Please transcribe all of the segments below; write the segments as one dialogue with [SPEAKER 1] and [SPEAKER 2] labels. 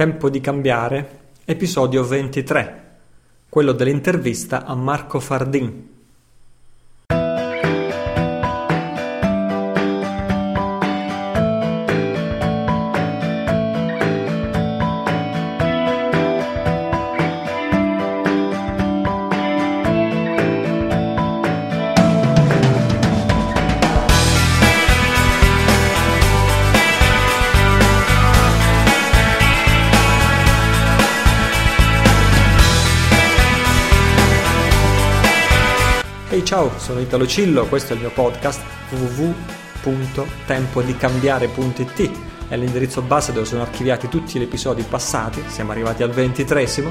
[SPEAKER 1] Tempo di cambiare, episodio 23, quello dell'intervista a Marco Fardin. Ciao, sono Italo Cillo, questo è il mio podcast www.tempodicambiare.it è l'indirizzo base dove sono archiviati tutti gli episodi passati, siamo arrivati al ventitresimo.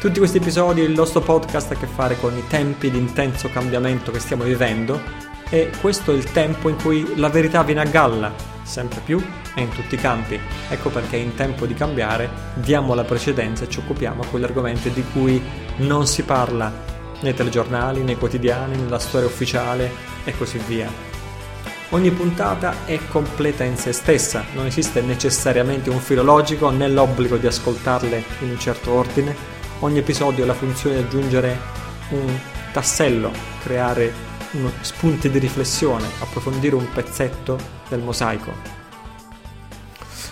[SPEAKER 1] Tutti questi episodi, il nostro podcast ha a che fare con i tempi di intenso cambiamento che stiamo vivendo e questo è il tempo in cui la verità viene a galla, sempre più e in tutti i campi. Ecco perché in tempo di cambiare diamo la precedenza e ci occupiamo a quegli argomenti di cui non si parla nei telegiornali, nei quotidiani, nella storia ufficiale e così via. Ogni puntata è completa in se stessa, non esiste necessariamente un filo logico né l'obbligo di ascoltarle in un certo ordine. Ogni episodio ha la funzione di aggiungere un tassello, creare uno spunti di riflessione, approfondire un pezzetto del mosaico.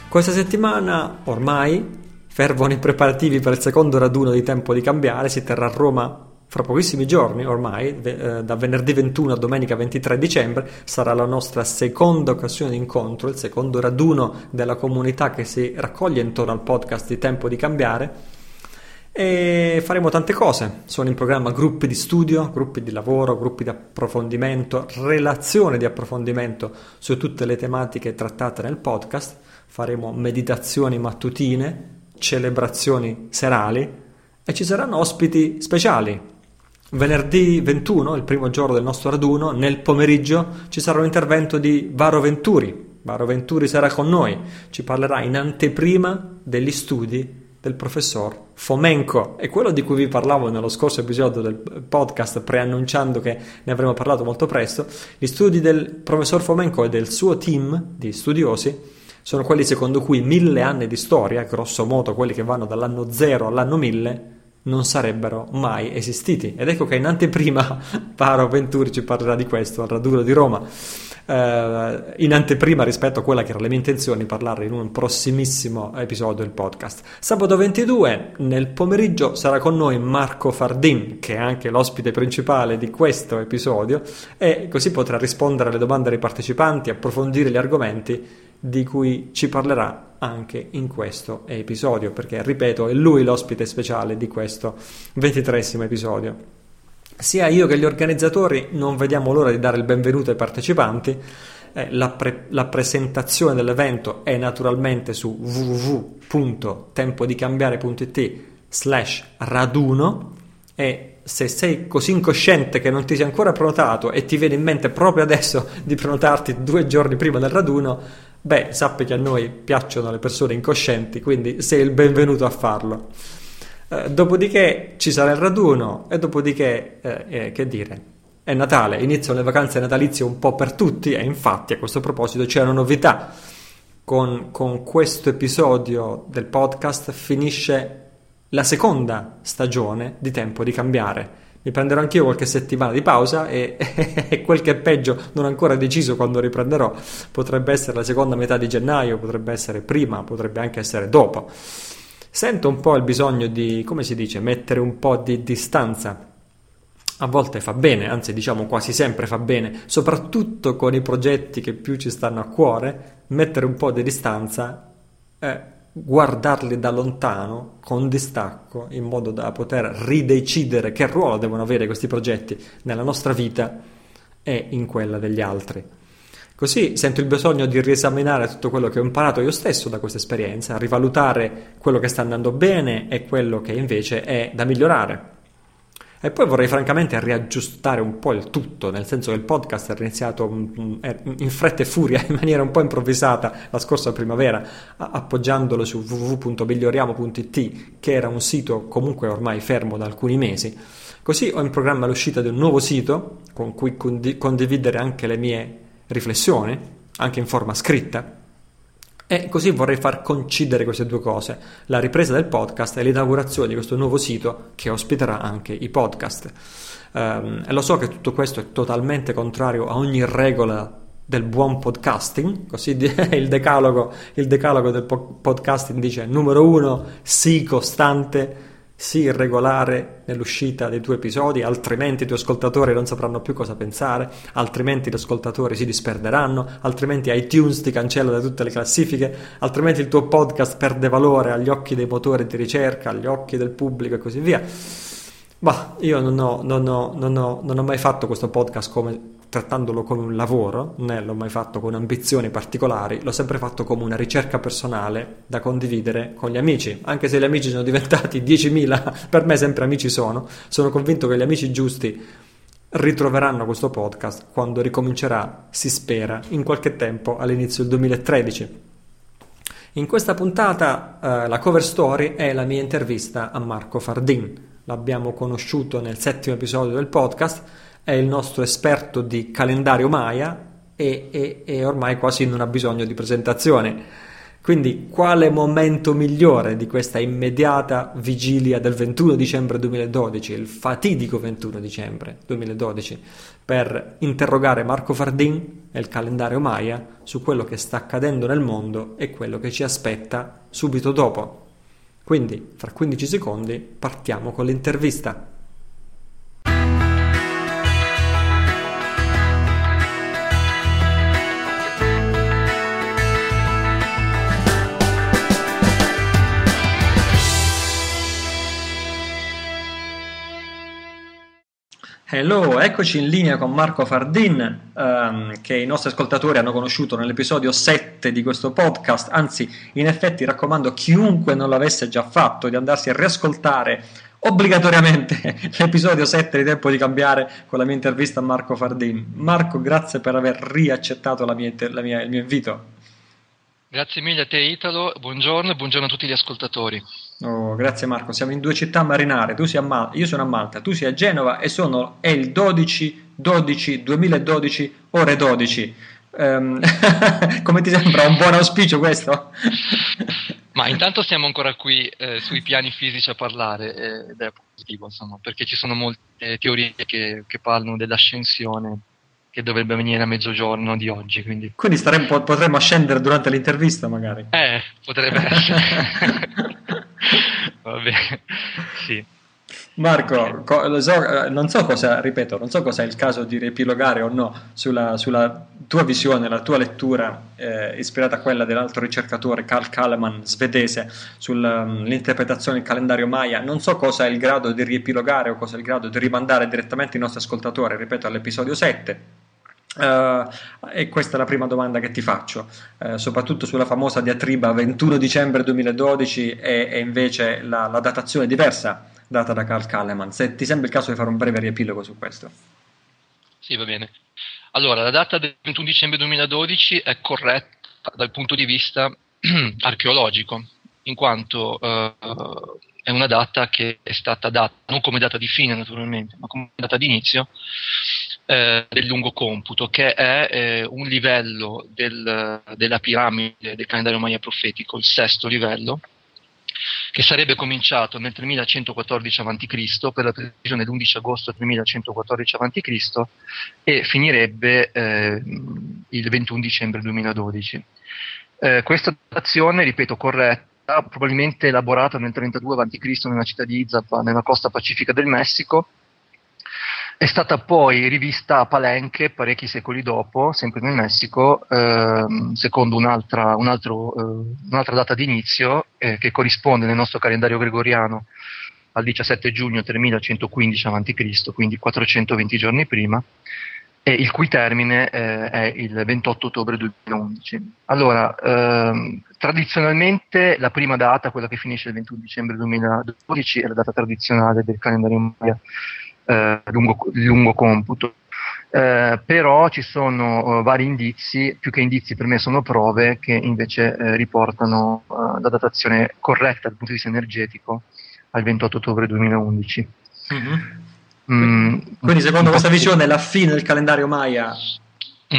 [SPEAKER 1] Questa settimana ormai fervono i preparativi per il secondo raduno di tempo di cambiare, si terrà a Roma fra pochissimi giorni ormai, eh, da venerdì 21 a domenica 23 dicembre, sarà la nostra seconda occasione di incontro, il secondo raduno della comunità che si raccoglie intorno al podcast di Tempo di Cambiare. E faremo tante cose. Sono in programma gruppi di studio, gruppi di lavoro, gruppi di approfondimento, relazioni di approfondimento su tutte le tematiche trattate nel podcast. Faremo meditazioni mattutine, celebrazioni serali e ci saranno ospiti speciali, Venerdì 21, il primo giorno del nostro raduno, nel pomeriggio ci sarà un intervento di Varo Venturi. Varo Venturi sarà con noi, ci parlerà in anteprima degli studi del professor Fomenko. È quello di cui vi parlavo nello scorso episodio del podcast, preannunciando che ne avremo parlato molto presto. Gli studi del professor Fomenko e del suo team di studiosi sono quelli secondo cui mille anni di storia, grosso modo quelli che vanno dall'anno 0 all'anno 1000, non sarebbero mai esistiti. Ed ecco che in anteprima Paro Venturi ci parlerà di questo al raduno di Roma. Uh, in anteprima rispetto a quella che era la mia intenzione di parlare in un prossimissimo episodio del podcast. Sabato 22 nel pomeriggio sarà con noi Marco Fardin, che è anche l'ospite principale di questo episodio, e così potrà rispondere alle domande dei partecipanti, approfondire gli argomenti di cui ci parlerà anche in questo episodio, perché ripeto, è lui l'ospite speciale di questo ventitresimo episodio. Sia io che gli organizzatori non vediamo l'ora di dare il benvenuto ai partecipanti. Eh, la, pre- la, presentazione dell'evento è naturalmente su www.tempodicambiare.it slash raduno e se sei così incosciente che non ti sei ancora prenotato e ti viene in mente proprio adesso di prenotarti due giorni prima del raduno, Beh, sappi che a noi piacciono le persone incoscienti, quindi sei il benvenuto a farlo. Eh, dopodiché ci sarà il raduno e dopodiché, eh, eh, che dire, è Natale, iniziano le vacanze natalizie un po' per tutti e infatti a questo proposito c'è una novità. Con, con questo episodio del podcast finisce la seconda stagione di Tempo di Cambiare mi prenderò anch'io qualche settimana di pausa e, e, quel che è peggio non ancora deciso quando riprenderò. Potrebbe essere la seconda metà di gennaio, potrebbe essere prima, potrebbe anche essere dopo. Sento un po' il bisogno di, come si dice, mettere un po' di distanza. A volte fa bene, anzi diciamo quasi sempre fa bene, soprattutto con i progetti che più ci stanno a cuore, mettere un po' di distanza eh, guardarli da lontano con distacco in modo da poter ridecidere che ruolo devono avere questi progetti nella nostra vita e in quella degli altri. Così sento il bisogno di riesaminare tutto quello che ho imparato io stesso da questa esperienza, rivalutare quello che sta andando bene e quello che invece è da migliorare. E poi vorrei francamente riaggiustare un po' il tutto, nel senso che il podcast era iniziato in fretta e furia, in maniera un po' improvvisata la scorsa primavera, appoggiandolo su www.miglioriamo.it, che era un sito comunque ormai fermo da alcuni mesi. Così ho in programma l'uscita di un nuovo sito con cui condividere anche le mie riflessioni, anche in forma scritta E così vorrei far coincidere queste due cose, la ripresa del podcast e l'inaugurazione di questo nuovo sito che ospiterà anche i podcast. Um, e lo so che tutto questo è totalmente contrario a ogni regola del buon podcasting, così il decalogo, il decalogo del podcasting dice numero uno, sii costante, sii regolare nell'uscita dei tuoi episodi, altrimenti i tuoi ascoltatori non sapranno più cosa pensare, altrimenti gli ascoltatori si disperderanno, altrimenti iTunes ti cancella da tutte le classifiche, altrimenti il tuo podcast perde valore agli occhi dei motori di ricerca, agli occhi del pubblico e così via. Ma io non ho, non, ho, non, ho, non ho mai fatto questo podcast come trattandolo come un lavoro, né l'ho mai fatto con ambizioni particolari, l'ho sempre fatto come una ricerca personale da condividere con gli amici, anche se gli amici sono diventati 10.000, per me sempre amici sono, sono convinto che gli amici giusti ritroveranno questo podcast quando ricomincerà, si spera, in qualche tempo all'inizio del 2013. In questa puntata eh, la cover story è la mia intervista a Marco Fardin. L'abbiamo conosciuto nel settimo episodio del podcast è il nostro esperto di calendario Maya e, e, e ormai quasi non ha bisogno di presentazione. Quindi quale momento migliore di questa immediata vigilia del 21 dicembre 2012, il fatidico 21 dicembre 2012, per interrogare Marco Fardin e il calendario Maya su quello che sta accadendo nel mondo e quello che ci aspetta subito dopo. Quindi, fra 15 secondi, partiamo con l'intervista. Hello, eccoci in linea con Marco Fardin, um, che i nostri ascoltatori hanno conosciuto nell'episodio 7 di questo podcast, anzi in effetti raccomando a chiunque non l'avesse già fatto di andarsi a riascoltare obbligatoriamente l'episodio 7 di Tempo di Cambiare con la mia intervista a Marco Fardin. Marco, grazie per aver riaccettato la mia, la mia, il mio invito.
[SPEAKER 2] Grazie mille a te Italo, buongiorno e buongiorno a tutti gli ascoltatori.
[SPEAKER 1] Oh, grazie Marco, siamo in due città marinare, tu sei a Malta, io sono a Malta, tu sei a Genova e sono, è il 12 12 2012 ore 12. Um, come ti sembra un buon auspicio questo?
[SPEAKER 2] Ma intanto siamo ancora qui eh, sui piani fisici a parlare eh, ed è positivo, insomma, perché ci sono molte teorie che, che parlano dell'ascensione che dovrebbe venire a mezzogiorno di oggi. Quindi,
[SPEAKER 1] quindi staremo, potremmo scendere durante l'intervista magari.
[SPEAKER 2] Eh, potrebbe essere. Vabbè, sì.
[SPEAKER 1] Marco, co- so, eh, non so cosa, ripeto, non so cosa è il caso di riepilogare o no sulla, sulla tua visione, la tua lettura eh, ispirata a quella dell'altro ricercatore Carl Kaleman svedese sull'interpretazione del calendario Maya. Non so cosa è il grado di riepilogare o cosa è il grado di rimandare direttamente i nostri ascoltatori, ripeto, all'episodio 7 Uh, e questa è la prima domanda che ti faccio, uh, soprattutto sulla famosa diatriba 21 dicembre 2012 e, e invece la, la, datazione diversa data da Carl Kaleman. Se ti sembra il caso di fare un breve riepilogo su questo.
[SPEAKER 2] Sì, va bene. Allora, la data del 21 dicembre 2012 è corretta dal punto di vista archeologico, in quanto uh, è una data che è stata data non come data di fine naturalmente, ma come data di inizio eh, del lungo computo, che è eh, un livello del, della piramide del calendario Maya profetico, il sesto livello, che sarebbe cominciato nel 3114 a.C., per la precisione l'11 agosto 3114 a.C., e finirebbe eh, il 21 dicembre 2012. Eh, questa datazione, ripeto, corretta, probabilmente elaborata nel 32 a.C. nella città di Izapa, nella costa pacifica del Messico, è stata poi rivista a Palenque parecchi secoli dopo, sempre nel Messico, ehm, secondo un'altra, un altro, eh, un'altra, data di inizio eh, che corrisponde nel nostro calendario gregoriano al 17 giugno 3115 a.C., quindi 420 giorni prima, e il cui termine eh, è il 28 ottobre 2011. Allora, ehm, tradizionalmente la prima data, quella che finisce il 21 dicembre 2012, è la data tradizionale del calendario Maya eh, lungo, lungo, computo. Eh, però ci sono uh, vari indizi, più che indizi per me sono prove che invece eh, riportano uh, la datazione corretta dal punto di vista energetico al 28 ottobre 2011. Mm-hmm.
[SPEAKER 1] Mm, quindi, secondo questa visione la fine del calendario Maya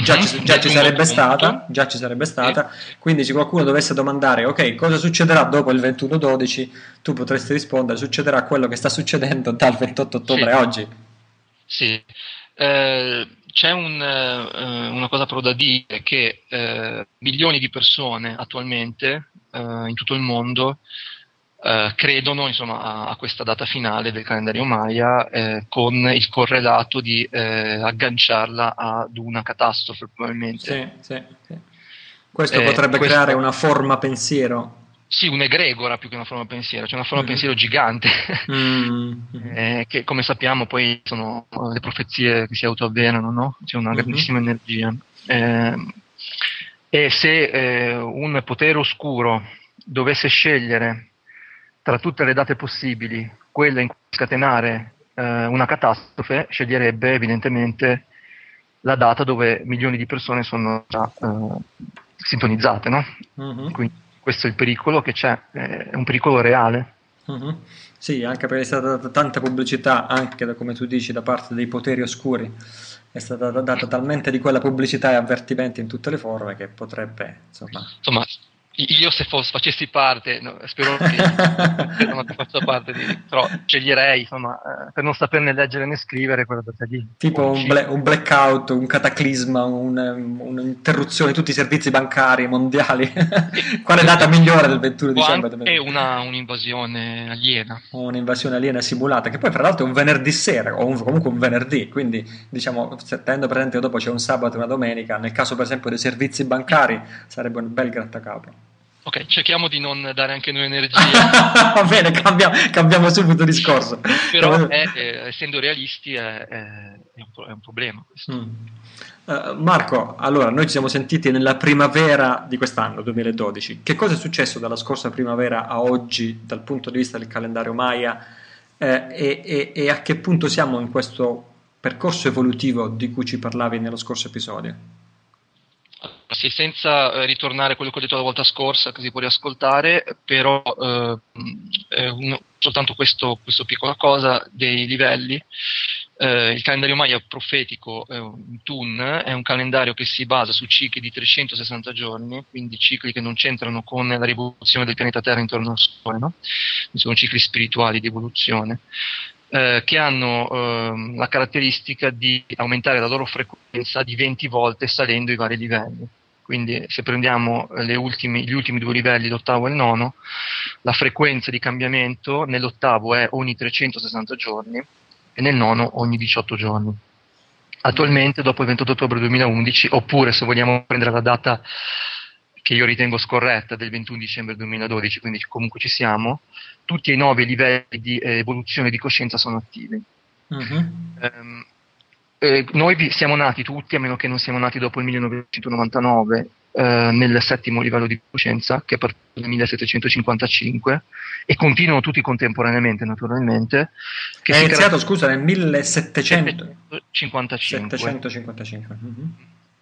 [SPEAKER 1] Già, ci, già ci, sarebbe stata, già ci sarebbe stata, sì. quindi se qualcuno dovesse domandare ok cosa succederà dopo il 21-12 tu potresti rispondere succederà quello che sta succedendo dal 28 ottobre
[SPEAKER 2] sì.
[SPEAKER 1] a oggi.
[SPEAKER 2] Sì. Eh, c'è un, eh, una cosa però da dire che eh, milioni di persone attualmente eh, in tutto il mondo eh, credono insomma, a, a, questa data finale del calendario Maya eh, con il correlato di eh, agganciarla ad una catastrofe probabilmente.
[SPEAKER 1] Sì, sì, sì. Questo eh, potrebbe questo, creare una forma pensiero.
[SPEAKER 2] Sì, un'egregora più che una forma pensiero, cioè una forma mm. pensiero gigante, mm. Eh, che come sappiamo poi sono le profezie che si autoavverano, no? c'è una mm-hmm. grandissima energia. e se un potere oscuro dovesse scegliere tra tutte le date possibili, quella in cui scatenare eh, una catastrofe, sceglierebbe evidentemente la data dove milioni di persone sono già eh, sintonizzate. No? Uh-huh. Quindi questo è il pericolo che c'è, è un pericolo reale.
[SPEAKER 1] Uh-huh. Sì, anche perché è stata data tanta pubblicità, anche da, come tu dici, da parte dei poteri oscuri. È stata data talmente di quella pubblicità e avvertimenti in tutte le forme che potrebbe, insomma...
[SPEAKER 2] Insomma, io se fosse, facessi parte, no, spero che non faccia parte di, però sceglierei insomma, eh, per non saperne leggere né scrivere quella data lì.
[SPEAKER 1] Tipo un, bla- un, blackout, un cataclisma, un, un'interruzione di tutti i servizi bancari mondiali. Quale data migliore del 21 o dicembre?
[SPEAKER 2] È una, un'invasione aliena.
[SPEAKER 1] Un'invasione aliena simulata, che poi fra l'altro è un venerdì sera, o un, comunque un venerdì, quindi diciamo, tenendo presente che dopo c'è un sabato e una domenica, nel caso per esempio dei servizi bancari sarebbe un bel grattacapo.
[SPEAKER 2] Ok, cerchiamo di non dare anche noi energia.
[SPEAKER 1] Va bene, cambiamo, cambiamo, subito discorso.
[SPEAKER 2] Però, è, è, essendo realisti, è, è, un, un, problema. Mm.
[SPEAKER 1] Uh, Marco, allora, noi ci siamo sentiti nella primavera di quest'anno, 2012. Che cosa è successo dalla scorsa primavera a oggi dal punto di vista del calendario Maya eh, e, e, e a che punto siamo in questo percorso evolutivo di cui ci parlavi nello scorso episodio?
[SPEAKER 2] Sì, senza eh, ritornare a quello che ho detto la volta scorsa, che si può riascoltare, però eh, uno, soltanto questo, questo piccola cosa dei livelli. Eh, il calendario Maya profetico in Tun è un calendario che si basa su cicli di 360 giorni, quindi cicli che non c'entrano con la rivoluzione del pianeta Terra intorno al Sole, no? sono cicli spirituali di evoluzione eh, che hanno eh, la caratteristica di aumentare la loro frequenza di 20 volte salendo i vari livelli. Quindi se prendiamo ultimi, gli ultimi due livelli, l'ottavo e il nono, la frequenza di cambiamento nell'ottavo è ogni 360 giorni e nel nono ogni 18 giorni. Attualmente, dopo il 28 ottobre 2011, oppure se vogliamo prendere la data che io ritengo scorretta del 21 dicembre 2012, quindi comunque ci siamo, tutti e nove livelli di eh, evoluzione di coscienza sono attivi. Uh-huh. Um, eh, noi siamo nati tutti, a meno che non siamo nati dopo il 1999, eh, nel settimo livello di coscienza, che è partito nel 1755, e continuano tutti contemporaneamente, naturalmente.
[SPEAKER 1] Che è iniziato, crea... scusa, nel
[SPEAKER 2] 1755.
[SPEAKER 1] 755. Uh-huh.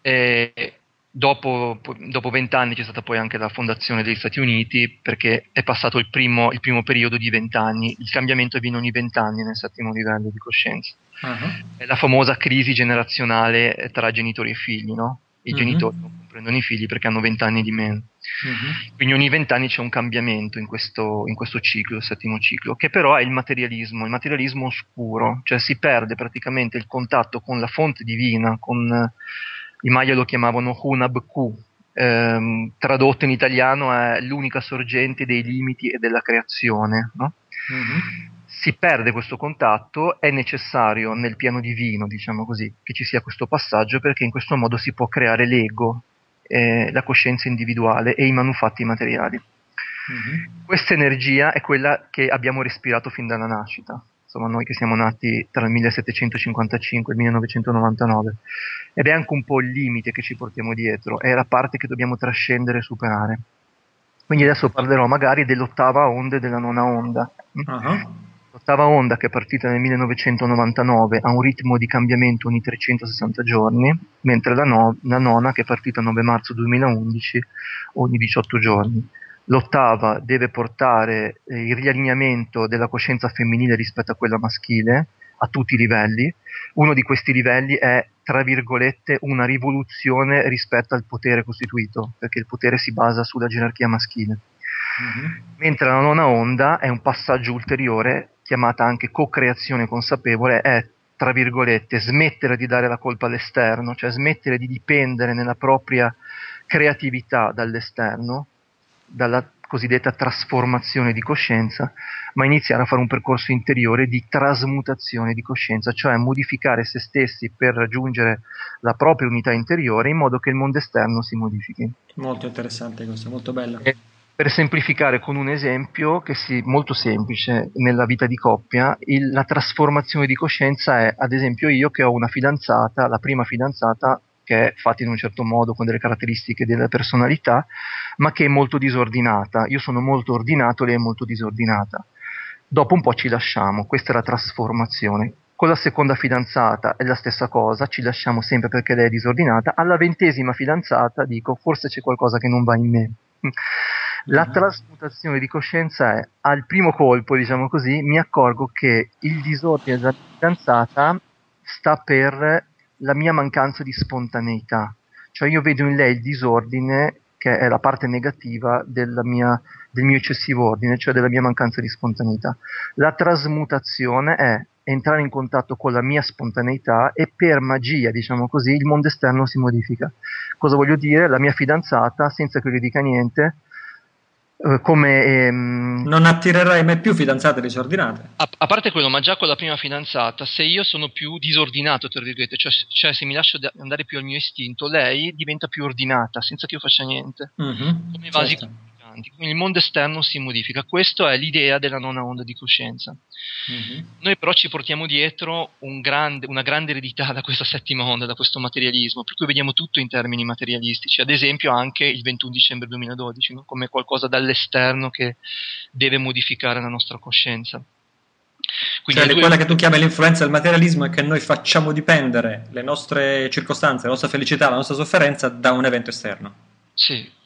[SPEAKER 2] E, Dopo, dopo vent'anni c'è stata poi anche la fondazione degli Stati Uniti perché è passato il primo, il primo periodo di vent'anni, il cambiamento avviene ogni vent'anni nel settimo livello di coscienza. Uh-huh. È la famosa crisi generazionale tra genitori e figli, no? I uh-huh. genitori non comprendono i figli perché hanno vent'anni di meno. Uh-huh. Quindi ogni vent'anni c'è un cambiamento in questo, in questo ciclo, il settimo ciclo, che però è il materialismo, il materialismo oscuro, cioè si perde praticamente il contatto con la fonte divina, con i Maya lo chiamavano Hunab Q, ehm, tradotto in italiano è l'unica sorgente dei limiti e della creazione. No? Mm-hmm. Si perde questo contatto, è necessario nel piano divino, diciamo così, che ci sia questo passaggio perché in questo modo si può creare l'ego, eh, la coscienza individuale e i manufatti materiali. Mm-hmm. Questa energia è quella che abbiamo respirato fin dalla nascita insomma noi che siamo nati tra il 1755 e il 1999, ed è anche un po' il limite che ci portiamo dietro, è la parte che dobbiamo trascendere e superare. Quindi adesso parlerò magari dell'ottava onda e della nona onda. Uh-huh. L'ottava onda che è partita nel 1999 ha un ritmo di cambiamento ogni 360 giorni, mentre la, no- la nona che è partita il 9 marzo 2011 ogni 18 giorni l'ottava deve portare eh, il riallineamento della coscienza femminile rispetto a quella maschile
[SPEAKER 3] a tutti i livelli. Uno di questi livelli è, tra virgolette, una rivoluzione rispetto al potere costituito, perché il potere si basa sulla gerarchia maschile. Mm-hmm. Mentre la nona onda è un passaggio ulteriore, chiamata anche co-creazione consapevole, è tra virgolette, smettere di dare la colpa all'esterno, cioè smettere di dipendere nella propria creatività dall'esterno, dalla cosiddetta trasformazione di coscienza, ma iniziare a fare un percorso interiore di trasmutazione di coscienza, cioè modificare se stessi per raggiungere la propria unità interiore in modo che il mondo esterno si modifichi.
[SPEAKER 1] Molto interessante questo, molto bello.
[SPEAKER 3] E per semplificare con un esempio che si, molto semplice nella vita di coppia, il, la trasformazione di coscienza è ad esempio io che ho una fidanzata, la prima fidanzata che è fatta in un certo modo con delle caratteristiche della personalità, ma che è molto disordinata. Io sono molto ordinato, lei è molto disordinata. Dopo un po' ci lasciamo, questa è la trasformazione. Con la seconda fidanzata è la stessa cosa, ci lasciamo sempre perché lei è disordinata. Alla ventesima fidanzata dico forse c'è qualcosa che non va in me. La mm-hmm. trasmutazione di coscienza è al primo colpo, diciamo così, mi accorgo che il disordine della fidanzata sta per la mia mancanza di spontaneità. Cioè io vedo in lei il disordine che è la parte negativa mia, del mio eccessivo ordine, cioè della mia mancanza di spontaneità. La trasmutazione è entrare in contatto con la mia spontaneità e per magia, diciamo così, il mondo esterno si modifica. Cosa voglio dire? La mia fidanzata, senza che io gli dica niente, come ehm...
[SPEAKER 1] non attirerai mai più fidanzate disordinate.
[SPEAKER 2] A, a, parte quello ma già con la prima fidanzata se io sono più disordinato tra virgolette cioè, cioè, se mi lascio andare più al mio istinto lei diventa più ordinata senza che io faccia niente. Mm-hmm, come vasi certo avanti. Quindi il mondo esterno si modifica. Questa è l'idea della nona onda di coscienza. Mm-hmm. Noi però ci portiamo dietro un grande, una grande eredità da questa settima onda, da questo materialismo, per cui vediamo tutto in termini materialistici. Ad esempio anche il 21 dicembre 2012, no? come qualcosa dall'esterno che deve modificare la nostra coscienza.
[SPEAKER 1] Quindi cioè, due... quella che tu chiami l'influenza del materialismo è che noi facciamo dipendere le nostre circostanze, la nostra felicità, la nostra sofferenza da un evento esterno.
[SPEAKER 2] Sì.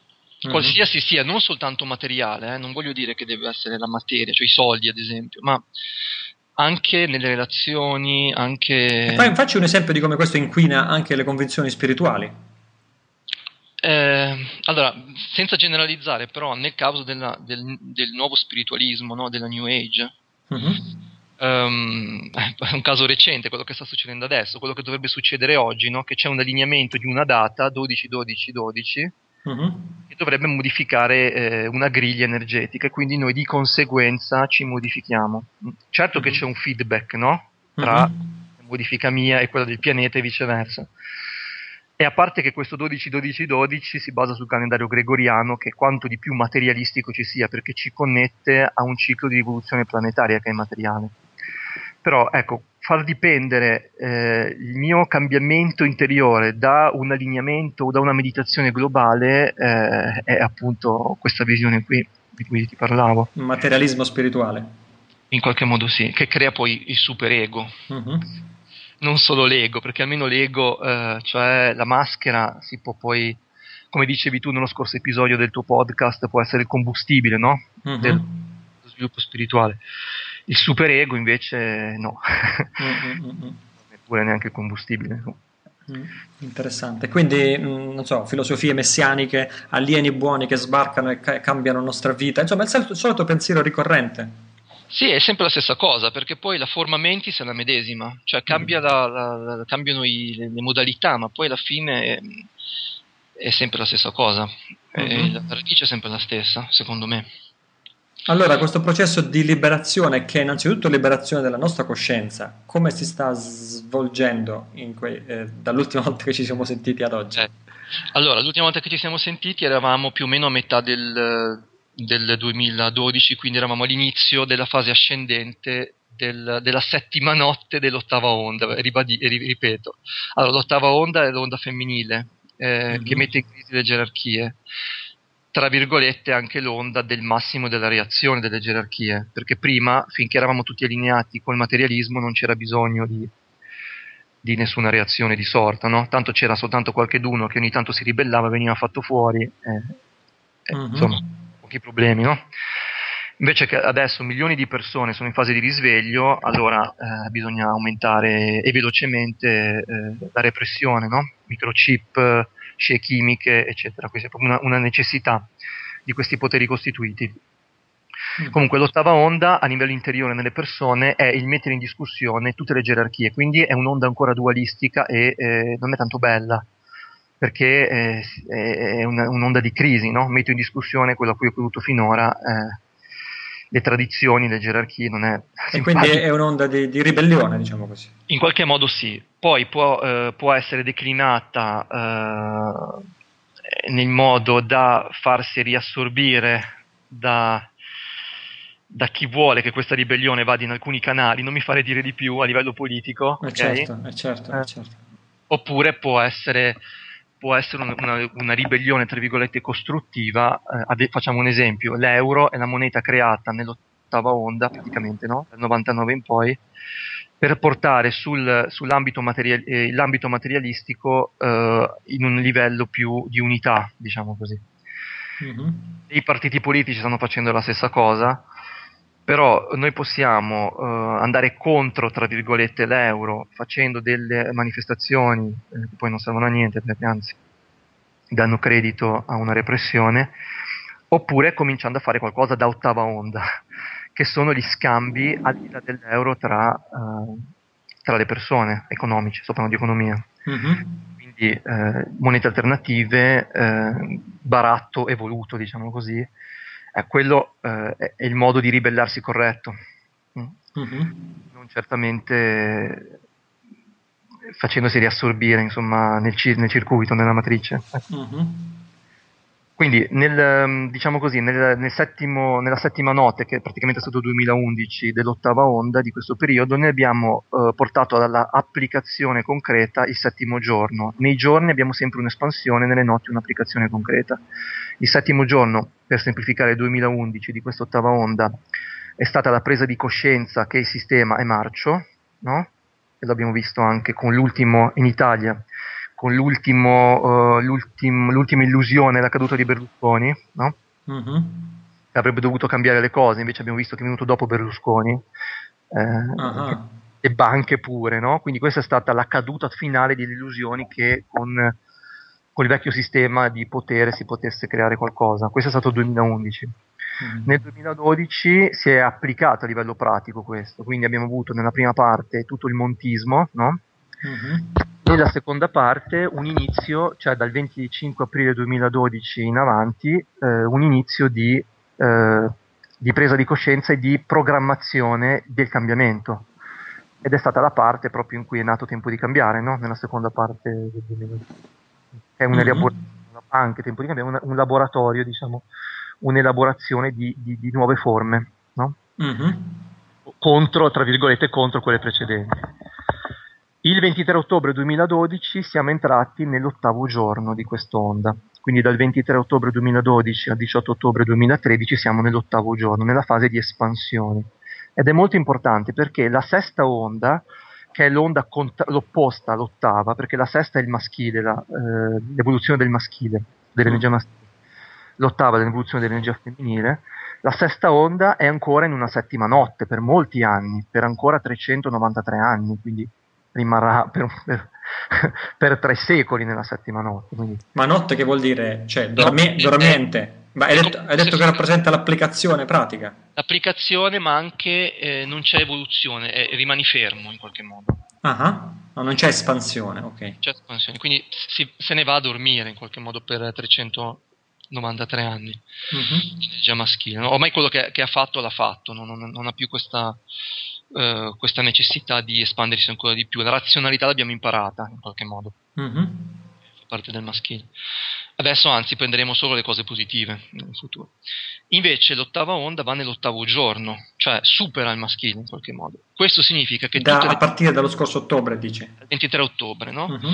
[SPEAKER 2] Qualsiasi sia, non soltanto materiale, eh, non voglio dire che deve essere la materia, cioè i soldi ad esempio, ma anche nelle relazioni, anche...
[SPEAKER 1] Poi facci un esempio di come questo inquina anche le convinzioni spirituali.
[SPEAKER 2] Eh, allora, senza generalizzare, però, nel caso della, del, del, nuovo spiritualismo, no, della New Age, mm-hmm. um, è un caso recente quello che sta succedendo adesso, quello che dovrebbe succedere oggi, no, che c'è un allineamento di una data, 12-12-12, uh-huh. che dovrebbe modificare eh, una griglia energetica e quindi noi di conseguenza ci modifichiamo. Certo uh-huh. che c'è un feedback no? tra uh-huh. la modifica mia e quella del pianeta e viceversa. E a parte che questo 12-12-12 si basa sul calendario gregoriano, che quanto di più materialistico ci sia, perché ci connette a un ciclo di rivoluzione planetaria che è materiale. Però ecco, far dipendere eh, il mio cambiamento interiore da un allineamento o da una meditazione globale eh, è appunto questa visione qui di cui ti parlavo.
[SPEAKER 1] Materialismo spirituale.
[SPEAKER 2] In qualche modo sì, che crea poi il superego. Uh-huh. Non solo l'ego, perché almeno l'ego, eh, cioè la maschera, si può poi, come dicevi tu nello scorso episodio del tuo podcast, può essere il combustibile no? uh-huh. del sviluppo spirituale il superego invece no, neppure neanche combustibile. No.
[SPEAKER 1] Mm, interessante, quindi mm, non so, filosofie messianiche, alieni buoni che sbarcano e ca- cambiano la nostra vita, insomma il solito, il solito pensiero ricorrente.
[SPEAKER 2] Sì, è sempre la stessa cosa, perché poi la forma mentis è la medesima, cioè cambia la, la, la, cambiano i, le, le, modalità, ma poi alla fine è, è sempre la stessa cosa, mm-hmm. la radice è sempre la stessa, secondo me.
[SPEAKER 1] Allora, questo processo di liberazione, che è innanzitutto liberazione della nostra coscienza, come si sta svolgendo que- eh, dall'ultima volta che ci siamo sentiti ad oggi? Eh.
[SPEAKER 2] Allora, l'ultima volta che ci siamo sentiti eravamo più o meno a metà del, del 2012, quindi eravamo all'inizio della fase ascendente del, della settima notte dell'ottava onda, ribadi, ripeto. Allora, l'ottava onda è l'onda femminile, eh, mm-hmm. che mette in crisi le gerarchie tra virgolette anche l'onda del massimo della reazione delle gerarchie, perché prima, finché eravamo tutti allineati col materialismo, non c'era bisogno di, di nessuna reazione di sorta, no? tanto c'era soltanto qualcheduno che ogni tanto si ribellava, veniva fatto fuori, eh, eh, uh-huh. insomma, pochi problemi. No? Invece che adesso milioni di persone sono in fase di risveglio, allora eh, bisogna aumentare e velocemente eh, la repressione, no? microchip, scie chimiche, eccetera. Questa è proprio una, una necessità di questi poteri costituiti. Mm. Comunque l'ottava onda a livello interiore nelle persone è il mettere in discussione tutte le gerarchie, quindi è un'onda ancora dualistica e eh, non è tanto bella, perché eh, è una, un'onda di crisi, no? metto in discussione quello a cui ho creduto finora, eh, le tradizioni, le gerarchie, non è...
[SPEAKER 1] E quindi è un'onda di, di, ribellione, diciamo così.
[SPEAKER 2] In qualche modo sì, poi può, eh, può essere declinata eh, nel modo da farsi riassorbire da da chi vuole che questa ribellione vada in alcuni canali, non mi fare dire di più a livello politico.
[SPEAKER 1] Eh okay? certo, eh certo, eh. certo.
[SPEAKER 2] Oppure può essere, può essere una, una, ribellione, tra virgolette, costruttiva. Eh, facciamo un esempio, l'euro è la moneta creata nell'ottava onda, praticamente, no? dal 99 in poi, per portare sul, sull'ambito material, eh, l'ambito materialistico eh, in un livello più di unità, diciamo così. Mm-hmm. I partiti politici stanno facendo la stessa cosa, però noi possiamo uh, andare contro, tra virgolette, l'euro facendo delle manifestazioni eh, che poi non servono a niente, perché anzi danno credito a una repressione, oppure cominciando a fare qualcosa da ottava onda, che sono gli scambi al di là dell'euro tra, uh, tra le persone economiche, sto parlando di economia. Mm-hmm. Quindi eh, monete alternative, eh, baratto evoluto, diciamo così, eh, quello eh, è il modo di ribellarsi corretto, mm-hmm. non certamente facendosi riassorbire insomma, nel, nel, circuito, nella matrice. Mm-hmm. Quindi nel, ehm, diciamo così, nel, nel settimo, nella settima notte, che è praticamente stato 2011 dell'ottava onda di questo periodo, noi abbiamo eh, portato all'applicazione concreta il settimo giorno. Nei giorni abbiamo sempre un'espansione, nelle notti un'applicazione concreta. Il settimo giorno, per semplificare il 2011 di questa ottava onda, è stata la presa di coscienza che il sistema è marcio, no? e l'abbiamo visto anche con l'ultimo in Italia con l'ultimo, uh, l'ultima illusione, la caduta di Berlusconi, no? mm-hmm. che avrebbe dovuto cambiare le cose, invece abbiamo visto che è venuto dopo Berlusconi, eh, uh-huh. e banche pure, no? quindi questa è stata la caduta finale delle illusioni che con, con, il vecchio sistema di potere si potesse creare qualcosa. Questo è stato il 2011. Mm-hmm. Nel 2012 si è applicato a livello pratico questo, quindi abbiamo avuto nella prima parte tutto il montismo, no? Mm-hmm. Nella seconda parte un inizio, cioè dal 25 aprile 2012 in avanti, eh, un inizio di, eh, di, presa di coscienza e di programmazione del cambiamento. Ed è stata la parte proprio in cui è nato Tempo di cambiare, no? nella seconda parte del 2012. È un mm-hmm. anche Tempo di cambiare, un, un laboratorio, diciamo, un'elaborazione di, di, di nuove forme, no? mm-hmm. contro, tra virgolette, contro quelle precedenti. Il 23 ottobre 2012 siamo entrati nell'ottavo giorno di quest'onda, quindi dal 23 ottobre 2012 al 18 ottobre 2013 siamo nell'ottavo giorno, nella fase di espansione. Ed è molto importante perché la sesta onda, che è l'onda cont- l'opposta all'ottava, perché la sesta è il maschile, la, eh, l'evoluzione del maschile, dell'energia mm. maschile, l'ottava è l'evoluzione dell'energia femminile, la sesta onda è ancora in una settima notte per molti anni, per ancora 393 anni, quindi rimarrà per, per, per, tre secoli nella settima notte. Quindi.
[SPEAKER 1] Ma notte che vuol dire? Cioè, dormi- dormiente? Ma hai detto, hai detto, che rappresenta l'applicazione pratica?
[SPEAKER 4] L'applicazione, ma anche eh, non c'è evoluzione, eh, rimani fermo in qualche modo.
[SPEAKER 1] Ah, no, non c'è espansione, ok.
[SPEAKER 4] C'è espansione, quindi si, se ne va a dormire in qualche modo per 393 anni. Mm-hmm. Già maschile. No? Ormai quello che, che, ha fatto l'ha fatto, non, non, non ha più questa eh, questa necessità di espandersi ancora di più. La razionalità l'abbiamo imparata in qualche modo. Fa parte del maschile. Adesso anzi prenderemo solo le cose positive nel futuro. Invece l'ottava onda va nell'ottavo giorno, cioè supera il maschile in qualche modo. Questo significa che...
[SPEAKER 1] Da. A partire dallo scorso ottobre, dice.
[SPEAKER 4] Il 23 ottobre, no? Mm-hmm.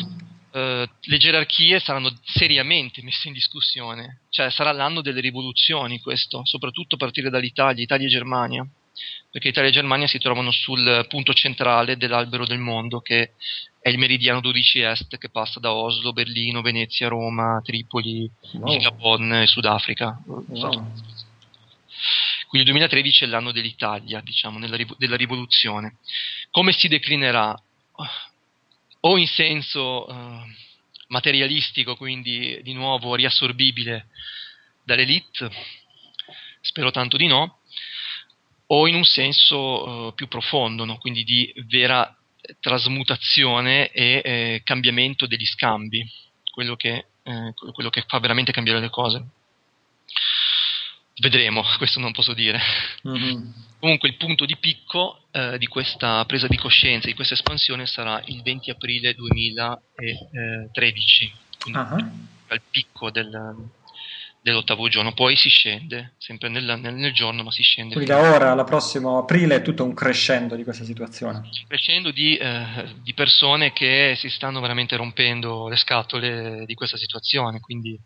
[SPEAKER 4] Uh, le gerarchie saranno seriamente messe in discussione, cioè sarà l'anno delle rivoluzioni questo, soprattutto a partire dall'Italia, Italia e Germania perché Italia e Germania si trovano sul punto centrale dell'albero del mondo, che è il meridiano 12 Est, che passa da Oslo, Berlino, Venezia, Roma, Tripoli, wow. Gabon e Sudafrica. Wow.
[SPEAKER 2] Quindi il 2013 è l'anno dell'Italia, diciamo, nella, della rivoluzione. Come si declinerà? O in senso uh, materialistico, quindi di nuovo riassorbibile dall'elite, spero tanto di no, o in un senso uh, più profondo, no? quindi di vera trasmutazione e eh, cambiamento degli scambi, quello che, eh, quello che fa veramente cambiare le cose. Vedremo, questo non posso dire. Mm-hmm. Comunque il punto di picco eh, di questa presa di coscienza, di questa espansione sarà il 20 aprile 2013, quindi uh-huh. al picco del, dell'ottavo giorno, poi si scende, sempre nel, nel, nel giorno, ma si scende.
[SPEAKER 1] Quindi da ora alla prossima aprile è tutto un crescendo di questa situazione.
[SPEAKER 2] Crescendo di, eh, di, persone che si stanno veramente rompendo le scatole di questa situazione, quindi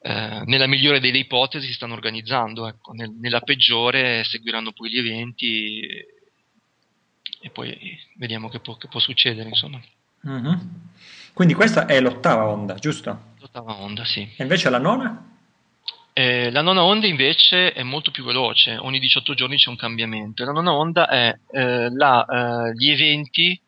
[SPEAKER 2] eh, nella migliore delle ipotesi si stanno organizzando, ecco. nel, nella peggiore seguiranno poi gli eventi e, e poi vediamo che può, che può succedere, insomma.
[SPEAKER 1] Mm-hmm. Quindi questa è l'ottava onda, giusto?
[SPEAKER 2] L'ottava onda, sì.
[SPEAKER 1] E invece la nona?
[SPEAKER 2] Eh, la nona onda invece è molto più veloce, ogni 18 giorni c'è un cambiamento. La nona onda è eh, la, eh, gli eventi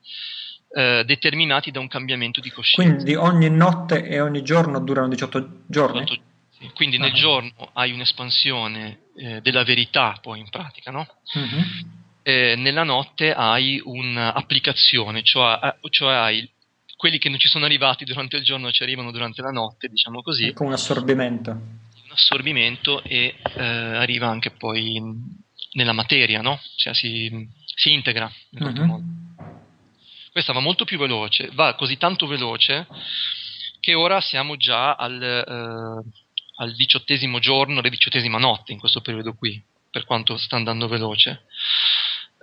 [SPEAKER 2] eh, determinati da un cambiamento di coscienza.
[SPEAKER 1] Quindi ogni notte e ogni giorno durano 18 giorni? 18,
[SPEAKER 2] sì. Quindi uh-huh. nel giorno hai un'espansione eh, della verità, poi in pratica, no? Uh-huh. nella notte hai un'applicazione, cioè, cioè hai quelli che non ci sono arrivati durante il giorno ci arrivano durante la notte, diciamo così.
[SPEAKER 1] Come un assorbimento.
[SPEAKER 2] Un assorbimento e eh, arriva anche poi nella materia, no? Cioè si, si integra in qualche uh-huh. modo. Questa va molto più veloce, va così tanto veloce che ora siamo già al, eh, al diciottesimo giorno, alla diciottesima notte in questo periodo qui, per quanto sta andando veloce.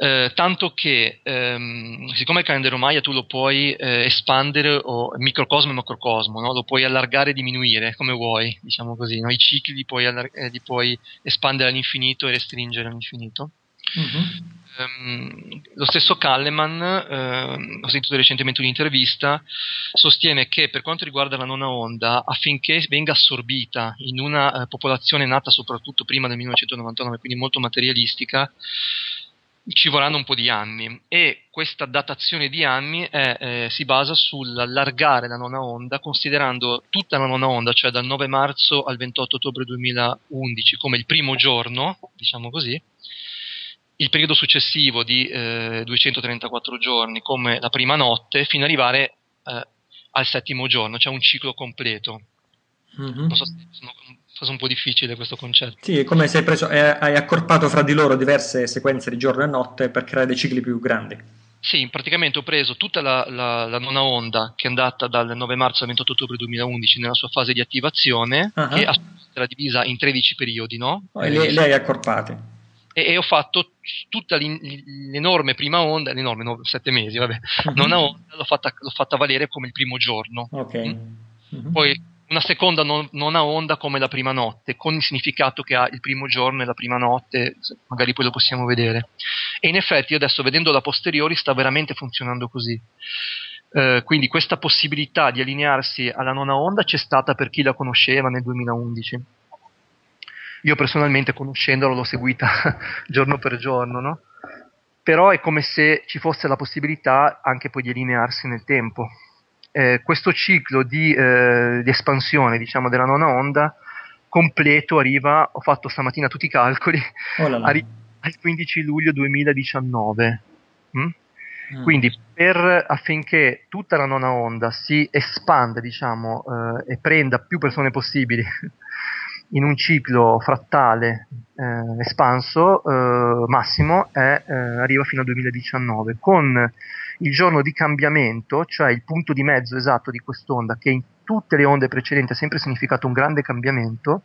[SPEAKER 2] Eh, tanto che ehm, siccome il calendario Maya tu lo puoi eh, espandere o microcosmo e macrocosmo, no? lo puoi allargare e diminuire come vuoi, diciamo così, no? i cicli li puoi, allar- eh, li puoi, espandere all'infinito e restringere all'infinito. Mm-hmm. Um, lo stesso Kalleman, uh, ho sentito recentemente un'intervista, sostiene che per quanto riguarda la nona onda, affinché venga assorbita in una uh, popolazione nata soprattutto prima del 1999, quindi molto materialistica, ci vorranno un po' di anni e questa datazione di anni è, eh, si basa sull'allargare la nona onda considerando tutta la nona onda, cioè dal 9 marzo al 28 ottobre 2011 come il primo giorno, diciamo così, il periodo successivo di eh, 234 giorni come la prima notte fino ad arrivare eh, al settimo giorno, cioè un ciclo completo. Mm-hmm. Non so se sono forse un po' difficile questo concetto.
[SPEAKER 1] Sì, è come se hai, preso, hai accorpato fra di loro diverse sequenze di giorno e notte per creare dei cicli più grandi.
[SPEAKER 2] Sì, praticamente ho preso tutta la, la, la, nona onda che è andata dal 9 marzo al 28 ottobre 2011 nella sua fase di attivazione, uh-huh. che era divisa in 13 periodi, no?
[SPEAKER 1] Oh, e le, le hai accorpate.
[SPEAKER 2] E, e, ho fatto tutta l'enorme prima onda, l'enorme, no, 7 mesi, vabbè, uh-huh. nona onda, l'ho fatta, l'ho fatta, valere come il primo giorno.
[SPEAKER 1] Ok.
[SPEAKER 2] Uh-huh. Poi una seconda non, nona onda come la prima notte, con il significato che ha il primo giorno e la prima notte, magari poi lo possiamo vedere. E in effetti adesso vedendo la posteriori sta veramente funzionando così. Eh, quindi questa possibilità di allinearsi alla nona onda c'è stata per chi la conosceva nel 2011. Io personalmente conoscendola l'ho seguita giorno per giorno, no? Però è come se ci fosse la possibilità anche poi di allinearsi nel tempo eh, questo ciclo di, eh, di, espansione diciamo, della nona onda completo arriva, ho fatto stamattina tutti i calcoli, oh arri- al 15 luglio 2019. Mm? Mm. Quindi per, affinché tutta la nona onda si espanda diciamo, eh, e prenda più persone possibili in un ciclo frattale eh, espanso eh, massimo è, eh, arriva fino al 2019 con il giorno di cambiamento, cioè il punto di mezzo esatto di quest'onda, che in tutte le onde precedenti ha sempre significato un grande cambiamento,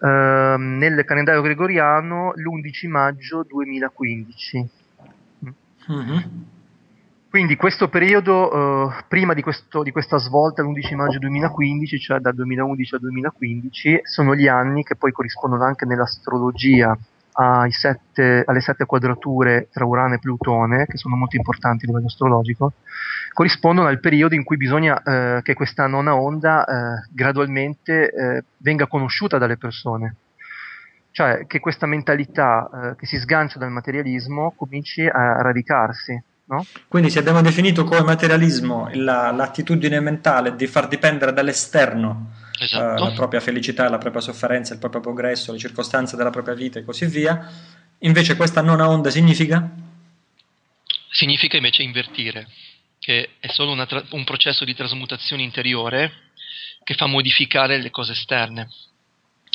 [SPEAKER 2] eh, nel calendario gregoriano l'11 maggio 2015. Mm-hmm. Quindi questo periodo, eh, prima di, questo, di, questa svolta, l'11 maggio 2015, cioè dal 2011 al 2015, sono gli anni che poi corrispondono anche nell'astrologia sette, alle sette quadrature tra Urano e Plutone, che sono molto importanti a livello astrologico, corrispondono al periodo in cui bisogna eh, che questa nona onda eh, gradualmente eh, venga conosciuta dalle persone.
[SPEAKER 3] cioè che questa mentalità eh, che si sgancia dal materialismo cominci a radicarsi. No?
[SPEAKER 1] Quindi se abbiamo definito come materialismo la, l'attitudine mentale di far dipendere dall'esterno esatto. uh, la propria felicità, la propria sofferenza, il proprio progresso, le circostanze della propria vita e così via, invece questa nona onda significa?
[SPEAKER 2] Significa invece invertire, che è solo tra- un processo di trasmutazione interiore che fa modificare le cose esterne,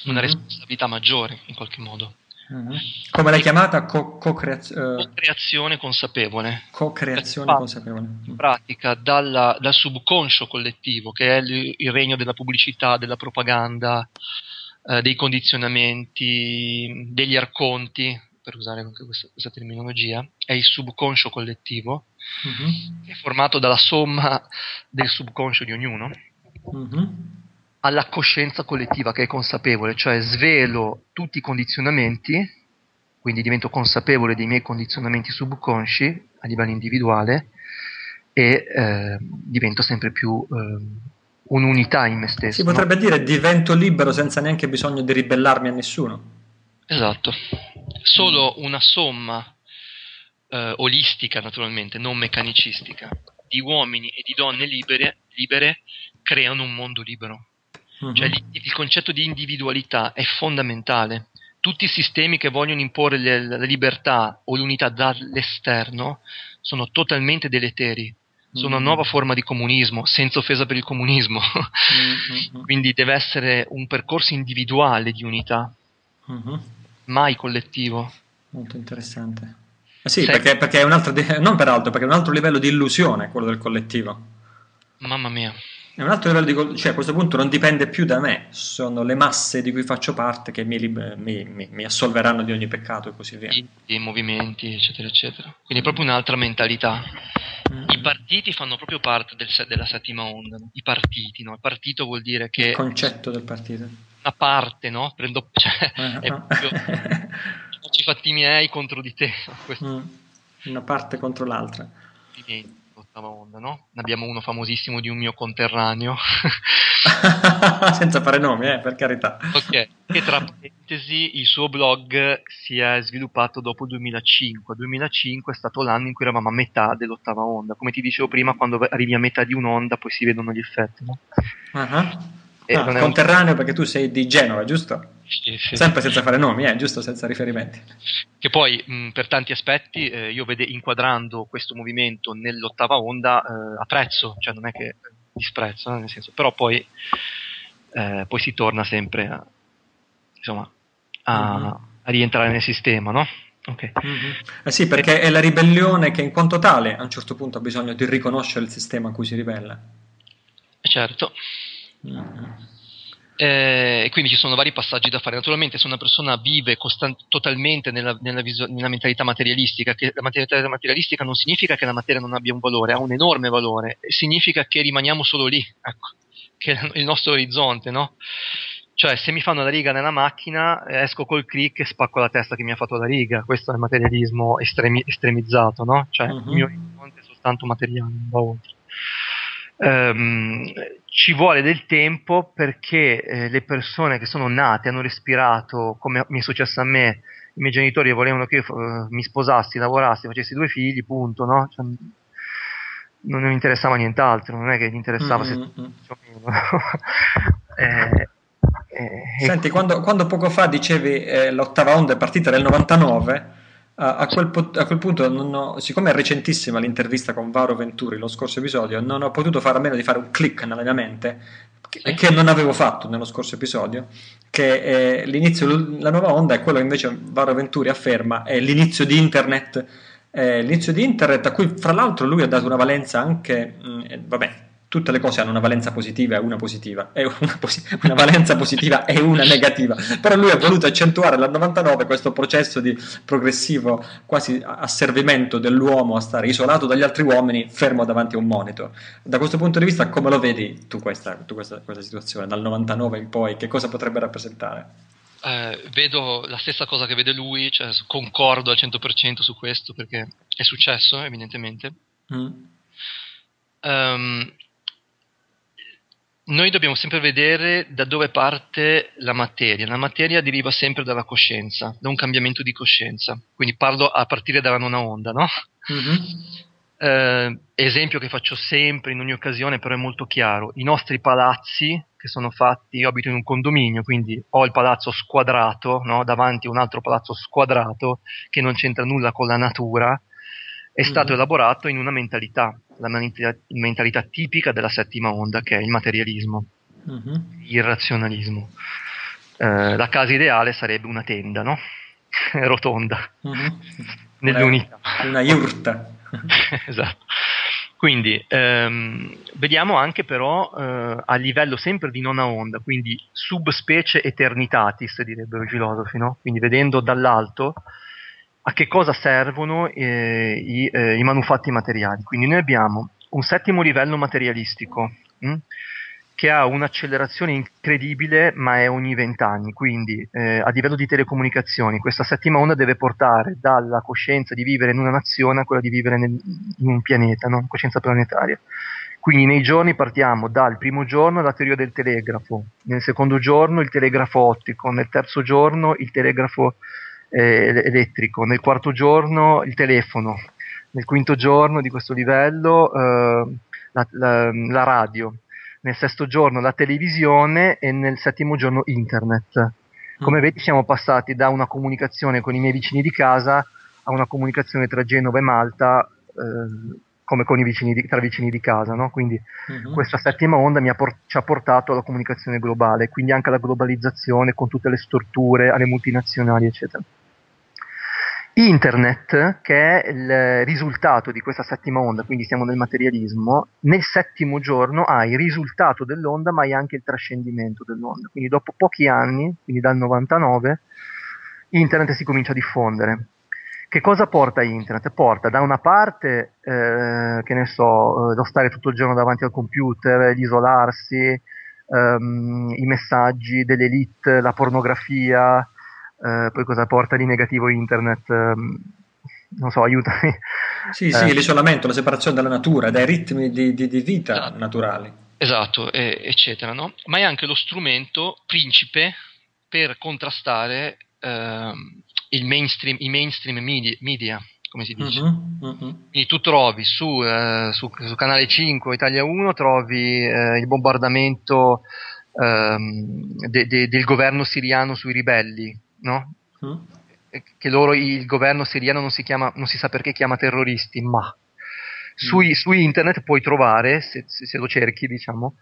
[SPEAKER 2] una mm-hmm. responsabilità maggiore in qualche modo.
[SPEAKER 1] Mm-hmm. Come l'hai chiamata? Co-
[SPEAKER 2] co-creaz- uh... Co-creazione consapevole.
[SPEAKER 1] Co-creazione consapevole.
[SPEAKER 2] In pratica dalla, dal subconscio collettivo, che è il, il, regno della pubblicità, della propaganda, eh, dei condizionamenti, degli arconti, per usare anche questa, questa terminologia, è il subconscio collettivo, mm-hmm. che è formato dalla somma del subconscio di ognuno. Mm-hmm alla coscienza collettiva che è consapevole, cioè svelo tutti i condizionamenti, quindi divento consapevole dei miei condizionamenti subconsci a livello individuale e eh, divento sempre più eh, un'unità in me stesso.
[SPEAKER 1] Si potrebbe no? dire divento libero senza neanche bisogno di ribellarmi a nessuno.
[SPEAKER 2] Esatto, solo una somma eh, olistica naturalmente, non meccanicistica, di uomini e di donne libere, libere creano un mondo libero. Uh-huh. Cioè, il concetto di individualità è fondamentale. Tutti i sistemi che vogliono imporre le, la libertà o l'unità dall'esterno sono totalmente deleteri. Sono una mm-hmm. nuova forma di comunismo, senza offesa per il comunismo. Mm-hmm. Quindi deve essere un percorso individuale di unità, uh-huh. mai collettivo.
[SPEAKER 1] Molto interessante. Eh sì, perché, perché, è un altro, non peraltro, perché è un altro livello di illusione quello del collettivo.
[SPEAKER 2] Mamma mia.
[SPEAKER 1] È un altro livello di cioè a questo punto non dipende più da me, sono le masse di cui faccio parte che mi, mi, mi, mi assolveranno di ogni peccato e così via.
[SPEAKER 2] I, I, movimenti, eccetera, eccetera. Quindi è proprio un'altra mentalità. Mm. I partiti fanno proprio parte del, della settima onda, no? i partiti, no? Il partito vuol dire che...
[SPEAKER 1] Il concetto del partito.
[SPEAKER 2] Una parte, no? Prendo... Cioè, uh-huh. è proprio... Faccio i fatti miei contro di te.
[SPEAKER 1] Mm. Una parte contro l'altra.
[SPEAKER 2] Movimenti l'ottava onda, no? Ne abbiamo uno famosissimo di un mio conterraneo.
[SPEAKER 1] Senza fare nomi, eh, per carità.
[SPEAKER 2] Ok, che tra parentesi il suo blog si è sviluppato dopo il 2005. Il 2005 è stato l'anno in cui eravamo a metà dell'ottava onda. Come ti dicevo prima, quando arrivi a metà di un'onda poi si vedono gli effetti, no?
[SPEAKER 1] Uh-huh. Ah, conterraneo un... perché tu sei di Genova, giusto? Sì, sì. Sempre senza fare nomi, eh, giusto senza riferimenti.
[SPEAKER 2] Che poi mh, per tanti aspetti eh, io vede, inquadrando questo movimento nell'ottava onda eh, apprezzo, cioè non è che disprezzo, nel senso, però poi, eh, poi si torna sempre a, insomma, a, mm-hmm. a rientrare nel sistema, no?
[SPEAKER 1] Okay. Mm-hmm. Eh sì, perché è la ribellione che in quanto tale a un certo punto ha bisogno di riconoscere il sistema a cui si ribella.
[SPEAKER 2] Eh, certo. Eh, e quindi ci sono vari passaggi da fare. Naturalmente, se una persona vive constant- totalmente nella, nella, visu- nella, mentalità materialistica, che la mentalità materialistica non significa che la materia non abbia un valore, ha un enorme valore, significa che rimaniamo solo lì, ecco, che è il nostro orizzonte, no? Cioè, se mi fanno la riga nella macchina, esco col click e spacco la testa che mi ha fatto la riga. Questo è il materialismo estremi- estremizzato, no? Cioè, uh-huh. il mio orizzonte è soltanto materiale, non va oltre. Um, ci vuole del tempo perché eh, le persone che sono nate, hanno respirato, come mi è successo a me, i miei genitori volevano che io uh, mi sposassi, lavorassi, facessi due figli, punto, no? Cioè, non mi interessava nient'altro, non è che gli interessava mm-hmm. se più o meno.
[SPEAKER 1] eh, eh, Senti, quando, quando, poco fa dicevi eh, l'ottava onda è partita nel 99, a, quel, a quel, punto, ho, siccome è recentissima l'intervista con Varo Venturi, lo scorso episodio, non ho potuto fare a meno di fare un click nella mia mente, che, che non avevo fatto nello scorso episodio, che è l'inizio, la nuova onda è quello che invece Varo Venturi afferma, è l'inizio di internet, l'inizio di internet a cui fra l'altro lui ha dato una valenza anche, mh, mm, eh, vabbè, tutte le cose hanno una valenza positiva e una positiva, e una, posi- una, valenza positiva e una negativa, però lui ha voluto accentuare dal 99 questo processo di progressivo quasi asservimento dell'uomo a stare isolato dagli altri uomini, fermo davanti a un monitor. Da questo punto di vista, come lo vedi tu questa, tu questa, questa situazione, dal 99 in poi, che cosa potrebbe rappresentare?
[SPEAKER 2] Eh, vedo la stessa cosa che vede lui, cioè concordo al 100% su questo perché è successo evidentemente. Mm. Um, noi dobbiamo sempre vedere da dove parte la materia. La materia deriva sempre dalla coscienza, da un cambiamento di coscienza. Quindi parlo a partire dalla nona onda, no? Mm-hmm. Eh, esempio che faccio sempre in ogni occasione, però è molto chiaro. I nostri palazzi, che sono fatti, io abito in un condominio, quindi ho il palazzo squadrato, no? davanti a un altro palazzo squadrato che non c'entra nulla con la natura, è stato mm-hmm. elaborato in una mentalità, la mentalità tipica della settima onda, che è il materialismo, mm-hmm. il razionalismo. Eh, la casa ideale sarebbe una tenda, no? rotonda, mm-hmm. nell'unità.
[SPEAKER 1] Una yurta.
[SPEAKER 2] esatto. Quindi ehm, vediamo anche però eh, a livello sempre di nona onda, quindi subspecie eternitatis direbbero i filosofi, no? quindi vedendo dall'alto a che cosa servono eh, i, eh, i, manufatti materiali. Quindi noi abbiamo un settimo livello materialistico mh, hm, che ha un'accelerazione incredibile ma è ogni vent'anni, quindi eh, a livello di telecomunicazioni questa settima onda deve portare dalla coscienza di vivere in una nazione a quella di vivere nel, in un pianeta, no? coscienza planetaria. Quindi nei giorni partiamo dal primo giorno la teoria del telegrafo, nel secondo giorno il telegrafo ottico, nel terzo giorno il telegrafo eh, elettrico, nel quarto giorno il telefono, nel quinto giorno di questo livello eh, la, la, la, radio, nel sesto giorno la televisione e nel settimo giorno internet. Come mm. vedi siamo passati da una comunicazione con i miei vicini di casa a una comunicazione tra Genova e Malta eh, come con i vicini di, tra vicini di casa, no? quindi uh-huh. questa settima onda por- ci ha portato alla comunicazione globale, quindi anche alla globalizzazione con tutte le storture, alle multinazionali, eccetera. Internet, che è il risultato di questa settima onda, quindi siamo nel materialismo, nel settimo giorno hai il risultato dell'onda, ma hai anche il trascendimento dell'onda. Quindi dopo pochi anni, quindi dal 99, Internet si comincia a diffondere. Che cosa porta Internet? Porta da una parte, eh, che ne so, eh, lo stare tutto il giorno davanti al computer, l'isolarsi, ehm, i messaggi dell'elite, la pornografia, eh, poi cosa porta di negativo internet? Ehm, non so, aiutami.
[SPEAKER 1] Sì, eh. sì, l'isolamento, la separazione dalla natura, dai ritmi di, di, di vita esatto. naturali.
[SPEAKER 2] Esatto, eh, eccetera, no? Ma è anche lo strumento principe per contrastare ehm, il mainstream, i mainstream media, media come si dice. Uh-huh, uh-huh. Quindi tu trovi su, eh, su, su, Canale 5 Italia 1 trovi eh, il bombardamento ehm, de, de, del governo siriano sui ribelli, no? Mm. Che loro, il governo siriano non si, chiama, non si sa perché chiama terroristi, ma sui, mm. su internet puoi trovare, se, se, lo cerchi, diciamo,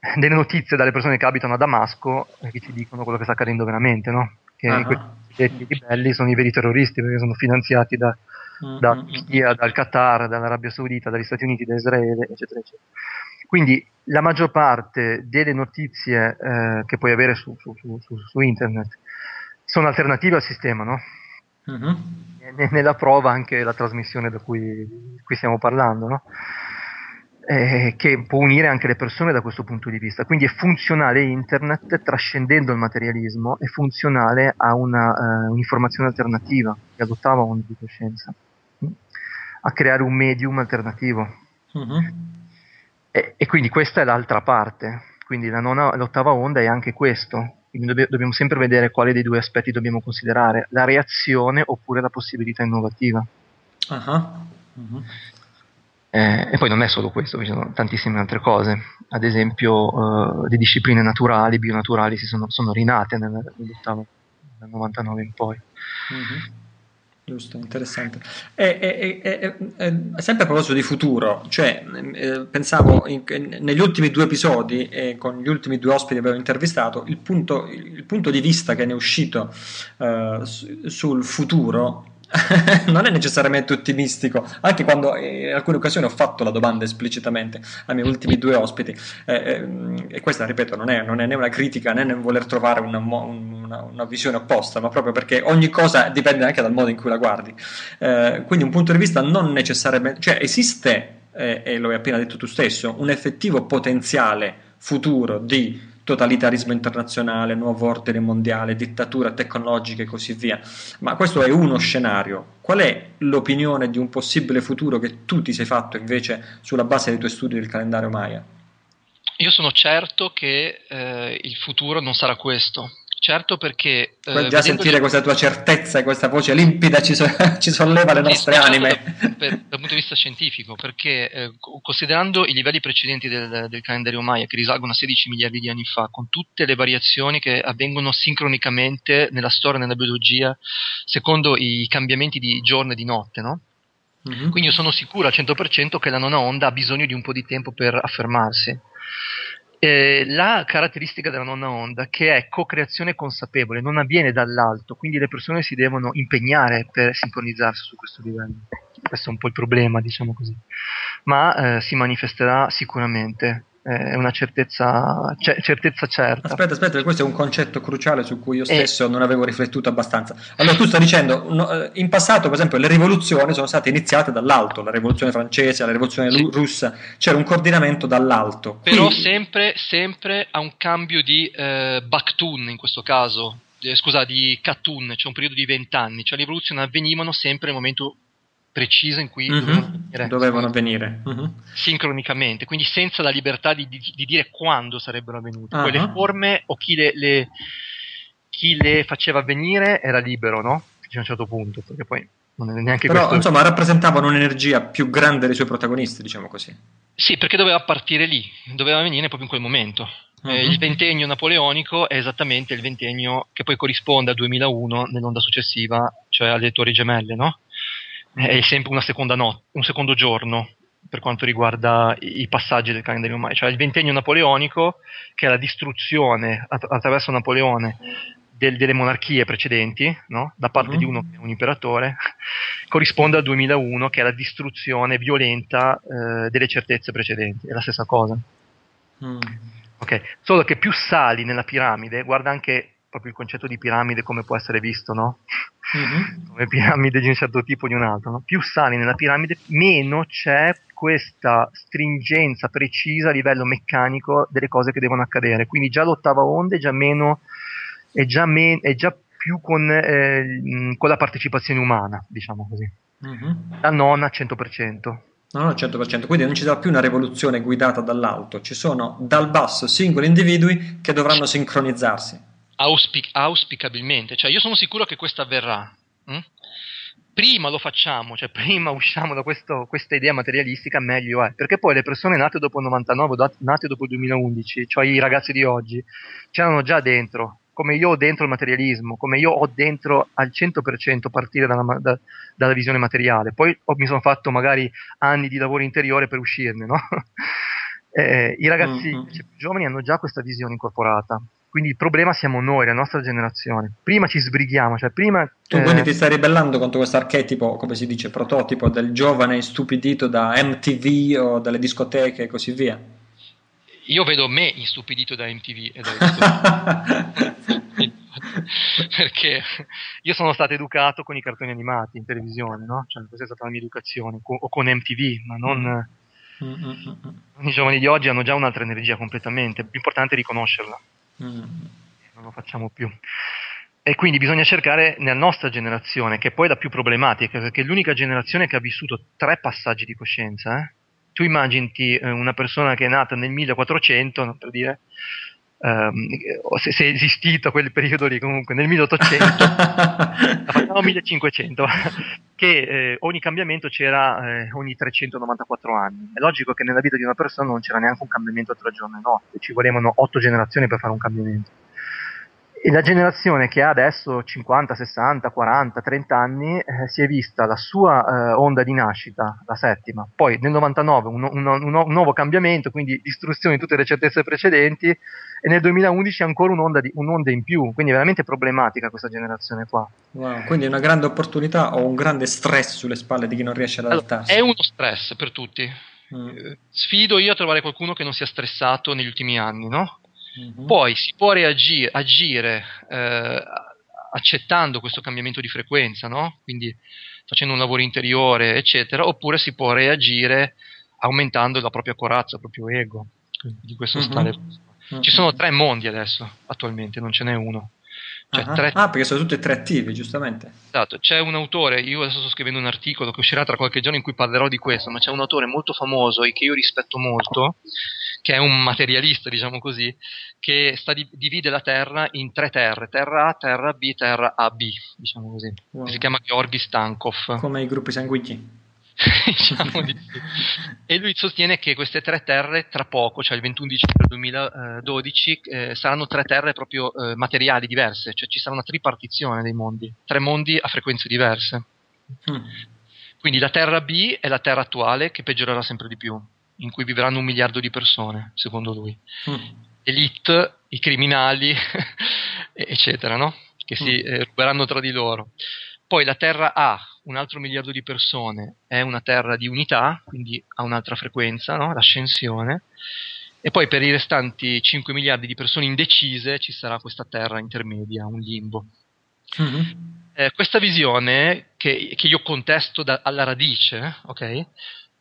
[SPEAKER 2] delle notizie dalle persone che abitano a Damasco eh, che ti dicono quello che sta accadendo veramente, no? Che uh-huh. questi ribelli sono i veri terroristi perché sono finanziati da, uh-huh. da Turchia, dal Qatar, dall'Arabia Saudita, dagli Stati Uniti, da Israele, eccetera, eccetera. Quindi la maggior parte delle notizie eh, che puoi avere su, su, su, su internet sono alternative al sistema, no? Uh-huh. nella prova anche la trasmissione da cui, cui stiamo parlando, no? eh, che può unire anche le persone da questo punto di vista. Quindi è funzionale internet, trascendendo il materialismo, è funzionale a una, uh, un'informazione alternativa che adottava una di coscienza, mm? a creare un medium alternativo. Uh-huh. E, e, quindi questa è l'altra parte. Quindi la nona, l'ottava onda è anche questo, quindi dobbiamo sempre vedere quale dei due aspetti dobbiamo considerare, la reazione oppure la possibilità innovativa. Uh-huh. Uh-huh. Eh, e poi non è solo questo, ci sono tantissime altre cose, ad esempio eh, le discipline naturali, bionaturali si sono, sono rinate nel, nell'ottavo, nel 99 in poi. Uh-huh.
[SPEAKER 1] Giusto, interessante. E, e, e, sempre a proposito di futuro, cioè, eh, pensavo in, negli ultimi due episodi e con gli ultimi due ospiti che abbiamo intervistato, il punto, il punto di vista che ne è uscito eh, sul futuro non è necessariamente ottimistico, anche quando in alcune occasioni ho fatto la domanda esplicitamente ai miei ultimi due ospiti, eh, eh, e questa, ripeto, non è, non è, né una critica né nel voler trovare una, una, una, visione opposta, ma proprio perché ogni cosa dipende anche dal modo in cui la guardi. Eh, quindi un punto di vista non necessariamente, cioè esiste, eh, e lo hai appena detto tu stesso, un effettivo potenziale futuro di totalitarismo internazionale, nuovo ordine mondiale, dittatura tecnologica e così via. Ma questo è uno scenario. Qual è l'opinione di un possibile futuro che tu ti sei fatto invece sulla base dei tuoi studi del calendario Maya?
[SPEAKER 2] io sono certo che eh, il futuro non sarà questo. Certo perché...
[SPEAKER 1] Eh, già sentire gli... questa tua certezza e questa voce limpida ci, so- ci solleva le nostre sì, anime.
[SPEAKER 2] Da, per, dal punto di vista scientifico, perché eh, considerando i livelli precedenti del, del, calendario Maya, che risalgono a 16 miliardi di anni fa, con tutte le variazioni che avvengono sincronicamente nella storia e nella biologia, secondo i cambiamenti di giorno e di notte, no? Mm-hmm. Quindi io sono sicuro al 100% che la nona onda ha bisogno di un po' di tempo per affermarsi. Eh, la caratteristica della nonna onda che è co-creazione consapevole, non avviene dall'alto, quindi le persone si devono impegnare per sincronizzarsi su questo livello. Questo è un po' il problema, diciamo così. Ma eh, si manifesterà sicuramente è una certezza, c- certezza certa.
[SPEAKER 1] Aspetta, aspetta, questo è un concetto cruciale su cui io stesso e... non avevo riflettuto abbastanza. Allora tu stai dicendo, no, eh, in passato per esempio le rivoluzioni sono state iniziate dall'alto, la rivoluzione francese, la rivoluzione sì. russa, c'era un coordinamento dall'alto.
[SPEAKER 2] Però Quindi... sempre, sempre a un cambio di eh, Baktun in questo caso, eh, scusa, di Katun, cioè un periodo di vent'anni, cioè le rivoluzioni avvenivano sempre nel momento preciso in cui
[SPEAKER 1] mm-hmm. dovevano venire, dovevano avvenire. Mm-hmm.
[SPEAKER 2] sincronicamente, quindi senza la libertà di, di, di dire quando sarebbero avvenute. Uh-huh. Poi le forme o chi le, le, chi le, faceva avvenire era libero, no? Fino a un certo punto, perché poi non è neanche
[SPEAKER 1] Però,
[SPEAKER 2] questo.
[SPEAKER 1] insomma, rappresentavano un'energia più grande dei suoi protagonisti, diciamo così.
[SPEAKER 2] Sì, perché doveva partire lì, doveva venire proprio in quel momento. Uh-huh. Eh, il ventennio napoleonico è esattamente il ventennio che poi corrisponde al 2001 nell'onda successiva, cioè alle Torri Gemelle, no? È sempre una seconda notte, un secondo giorno per quanto riguarda i passaggi del calendario Maya, cioè il ventennio napoleonico, che è la distruzione att- attraverso Napoleone del, delle monarchie precedenti, no? da parte mm-hmm. di uno che è un imperatore, corrisponde al 2001, che è la distruzione violenta eh, delle certezze precedenti, è la stessa cosa. Mm. Okay. Solo che più sali nella piramide, guarda anche proprio il concetto di piramide come può essere visto, no? Mm-hmm. Come piramide di un certo tipo o di un altro, no? Più sali nella piramide, meno c'è questa stringenza precisa a livello meccanico delle cose che devono accadere. Quindi già l'ottava onda è già meno, è già, me, è già più con, eh, con, la partecipazione umana, diciamo così. Mm-hmm. La nona 100%.
[SPEAKER 1] No, no, 100%, quindi non ci sarà più una rivoluzione guidata dall'alto, ci sono dal basso singoli individui che dovranno sincronizzarsi
[SPEAKER 2] auspic- auspicabilmente, cioè io sono sicuro che questo avverrà. Hm? Prima lo facciamo, cioè prima usciamo da questo, questa idea materialistica, meglio è. Perché poi le persone nate dopo il 99, nate dopo il 2011, cioè i ragazzi di oggi, c'erano già dentro, come io ho dentro il materialismo, come io ho dentro al 100% partire dalla, da, dalla visione materiale. Poi ho, mi sono fatto magari anni di lavoro interiore per uscirne, no? eh, I ragazzi mm-hmm. più giovani hanno già questa visione incorporata. Quindi il problema siamo noi, la nostra generazione. Prima ci sbrighiamo, cioè prima...
[SPEAKER 1] Tu eh... quindi ti stai ribellando contro questo archetipo, come si dice, prototipo del giovane istupidito da MTV o dalle discoteche e così via?
[SPEAKER 2] Io vedo me istupidito da MTV e dalle Perché io sono stato educato con i cartoni animati in televisione, no? Cioè, questa è stata la mia educazione, o con MTV, ma non... Mm-hmm. I giovani di oggi hanno già un'altra energia completamente, l'importante è riconoscerla. Mm. Non lo facciamo più. E quindi bisogna cercare nella nostra generazione, che è poi la più problematica, perché è l'unica generazione che ha vissuto tre passaggi di coscienza. Eh? Tu immagini eh, una persona che è nata nel 1400, per dire, um, se, se, è esistito quel periodo lì comunque nel 1800 facciamo 1500 che eh, ogni cambiamento c'era eh, ogni 394 anni. È logico che nella vita di una persona non c'era neanche un cambiamento tra giorno e notte ci volevano 8 generazioni per fare un cambiamento e la generazione che ha adesso 50, 60, 40, 30 anni eh, si è vista la sua eh, onda di nascita, la settima, poi nel 99 un, un, un, un, nuovo cambiamento, quindi distruzione di tutte le certezze precedenti e nel 2011 ancora un'onda, di, un'onda in più, quindi è veramente problematica questa generazione qua.
[SPEAKER 1] Wow, quindi è una grande opportunità o un grande stress sulle spalle di chi non riesce ad adattarsi?
[SPEAKER 2] Allora, è uno stress per tutti. Mm. Eh, sfido io a trovare qualcuno che non sia stressato negli ultimi anni, no? Mm-hmm. Poi si può reagire, agire eh, accettando questo cambiamento di frequenza, no? quindi facendo un lavoro interiore, eccetera, oppure si può reagire aumentando la propria corazza, il proprio ego. Di questo mm-hmm. stare. Mm-hmm. Ci sono tre mondi adesso, attualmente, non ce n'è uno.
[SPEAKER 1] Cioè, uh-huh. tre... Ah, perché sono tutti e tre attivi, giustamente.
[SPEAKER 2] Esatto, c'è un autore, io adesso sto scrivendo un articolo che uscirà tra qualche giorno in cui parlerò di questo, ma c'è un autore molto famoso e che io rispetto molto, che è un materialista, diciamo così, che sta di- divide la Terra in tre terre, Terra A, Terra B, Terra AB, diciamo così.
[SPEAKER 1] Wow.
[SPEAKER 2] Si chiama Georgi Stankov.
[SPEAKER 1] Come i gruppi sanguigni.
[SPEAKER 2] diciamo di sì. E lui sostiene che queste tre terre tra poco, cioè il 21 dicembre 2012, eh, saranno tre terre proprio eh, materiali diverse, cioè ci sarà una tripartizione dei mondi, tre mondi a frequenze diverse.
[SPEAKER 1] Mm.
[SPEAKER 2] Quindi la terra B è la terra attuale che peggiorerà sempre di più, in cui vivranno un miliardo di persone, secondo lui.
[SPEAKER 1] Mm.
[SPEAKER 2] Elite, i criminali, eccetera, no? Che si
[SPEAKER 1] Mm.
[SPEAKER 2] eh, ruberanno tra di loro. Poi la terra A, un altro miliardo di persone, è una terra di unità, quindi ha un'altra frequenza, no? l'ascensione. E poi per i restanti 5 miliardi di persone indecise ci sarà questa terra intermedia, un limbo.
[SPEAKER 1] Mhm.
[SPEAKER 2] Eh, questa visione che, che io contesto da- alla radice, ok?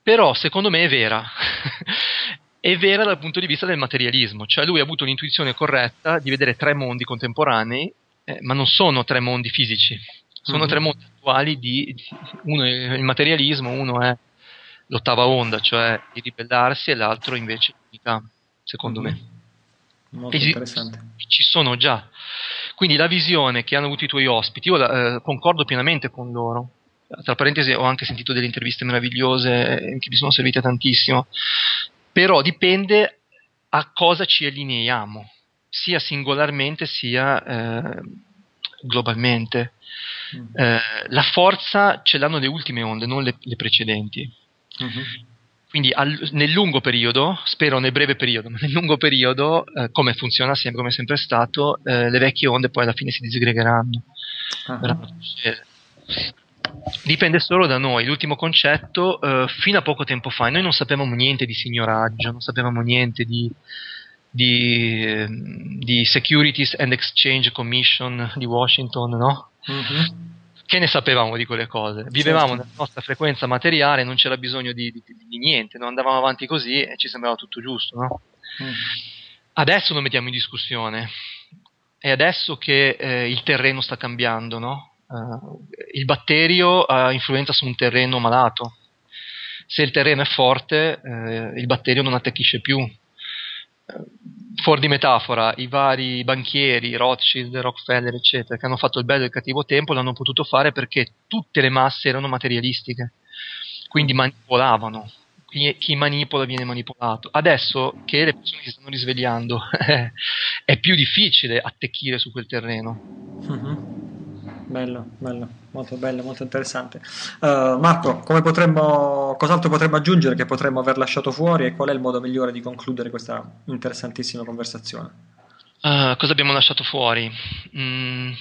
[SPEAKER 2] Però secondo me è vera. è vera dal punto di vista del materialismo, cioè lui ha avuto l'intuizione corretta di vedere tre mondi contemporanei, eh, ma non sono tre mondi fisici, sono
[SPEAKER 1] Mhm.
[SPEAKER 2] tre mondi attuali di uno è il materialismo, uno è l'ottava onda, cioè di ribellarsi, e l'altro invece l'unità, secondo
[SPEAKER 1] Mhm.
[SPEAKER 2] me
[SPEAKER 1] Molto
[SPEAKER 2] Esi-
[SPEAKER 1] interessante.
[SPEAKER 2] ci sono già. Quindi la visione che hanno avuto i tuoi ospiti, io la- eh, concordo pienamente con loro. Tra parentesi, ho anche sentito delle interviste meravigliose eh, che mi sono servite tantissimo. Però dipende a cosa ci allineiamo, sia singolarmente sia eh, globalmente.
[SPEAKER 1] Mm.
[SPEAKER 2] Eh, la forza ce l'hanno le ultime onde, non le, le precedenti.
[SPEAKER 1] Mhm.
[SPEAKER 2] Quindi al- nel lungo periodo, spero nel breve periodo, ma nel lungo periodo, eh, come funziona sempre, come è sempre stato, eh, le vecchie onde poi alla fine si disgregheranno.
[SPEAKER 1] Ah.
[SPEAKER 2] Dipende solo da noi. L'ultimo concetto, eh, fino a poco tempo fa, noi non sapevamo niente di signoraggio, non sapevamo niente di, di, ehm, di Securities and Exchange Commission di Washington, no?
[SPEAKER 1] Mhm.
[SPEAKER 2] che ne sapevamo di quelle cose? Vivevamo
[SPEAKER 1] Certo.
[SPEAKER 2] nella nostra frequenza materiale, non c'era bisogno di, di- di niente, no? andavamo avanti così e ci sembrava tutto giusto. No?
[SPEAKER 1] Mm.
[SPEAKER 2] Adesso lo mettiamo in discussione. È adesso che eh, il terreno sta cambiando. No? Eh, il batterio ha influenza su un terreno malato. Se il terreno è forte, eh, il batterio non attecchisce più. Eh, Fuori di metafora, i vari banchieri, Rothschild, Rockefeller, eccetera, che hanno fatto il bello e il cattivo tempo, l'hanno potuto fare perché tutte le masse erano materialistiche, quindi manipolavano. Chi, chi manipola viene manipolato. Adesso che le persone si stanno risvegliando, è più difficile attecchire su quel terreno.
[SPEAKER 1] Mhm. Bello, bello, molto bello, molto interessante. Eh, Marco, come potremmo, cos'altro potremmo aggiungere che potremmo aver lasciato fuori e qual è il modo migliore di concludere questa interessantissima conversazione?
[SPEAKER 2] Ah, cosa abbiamo lasciato fuori? Mm,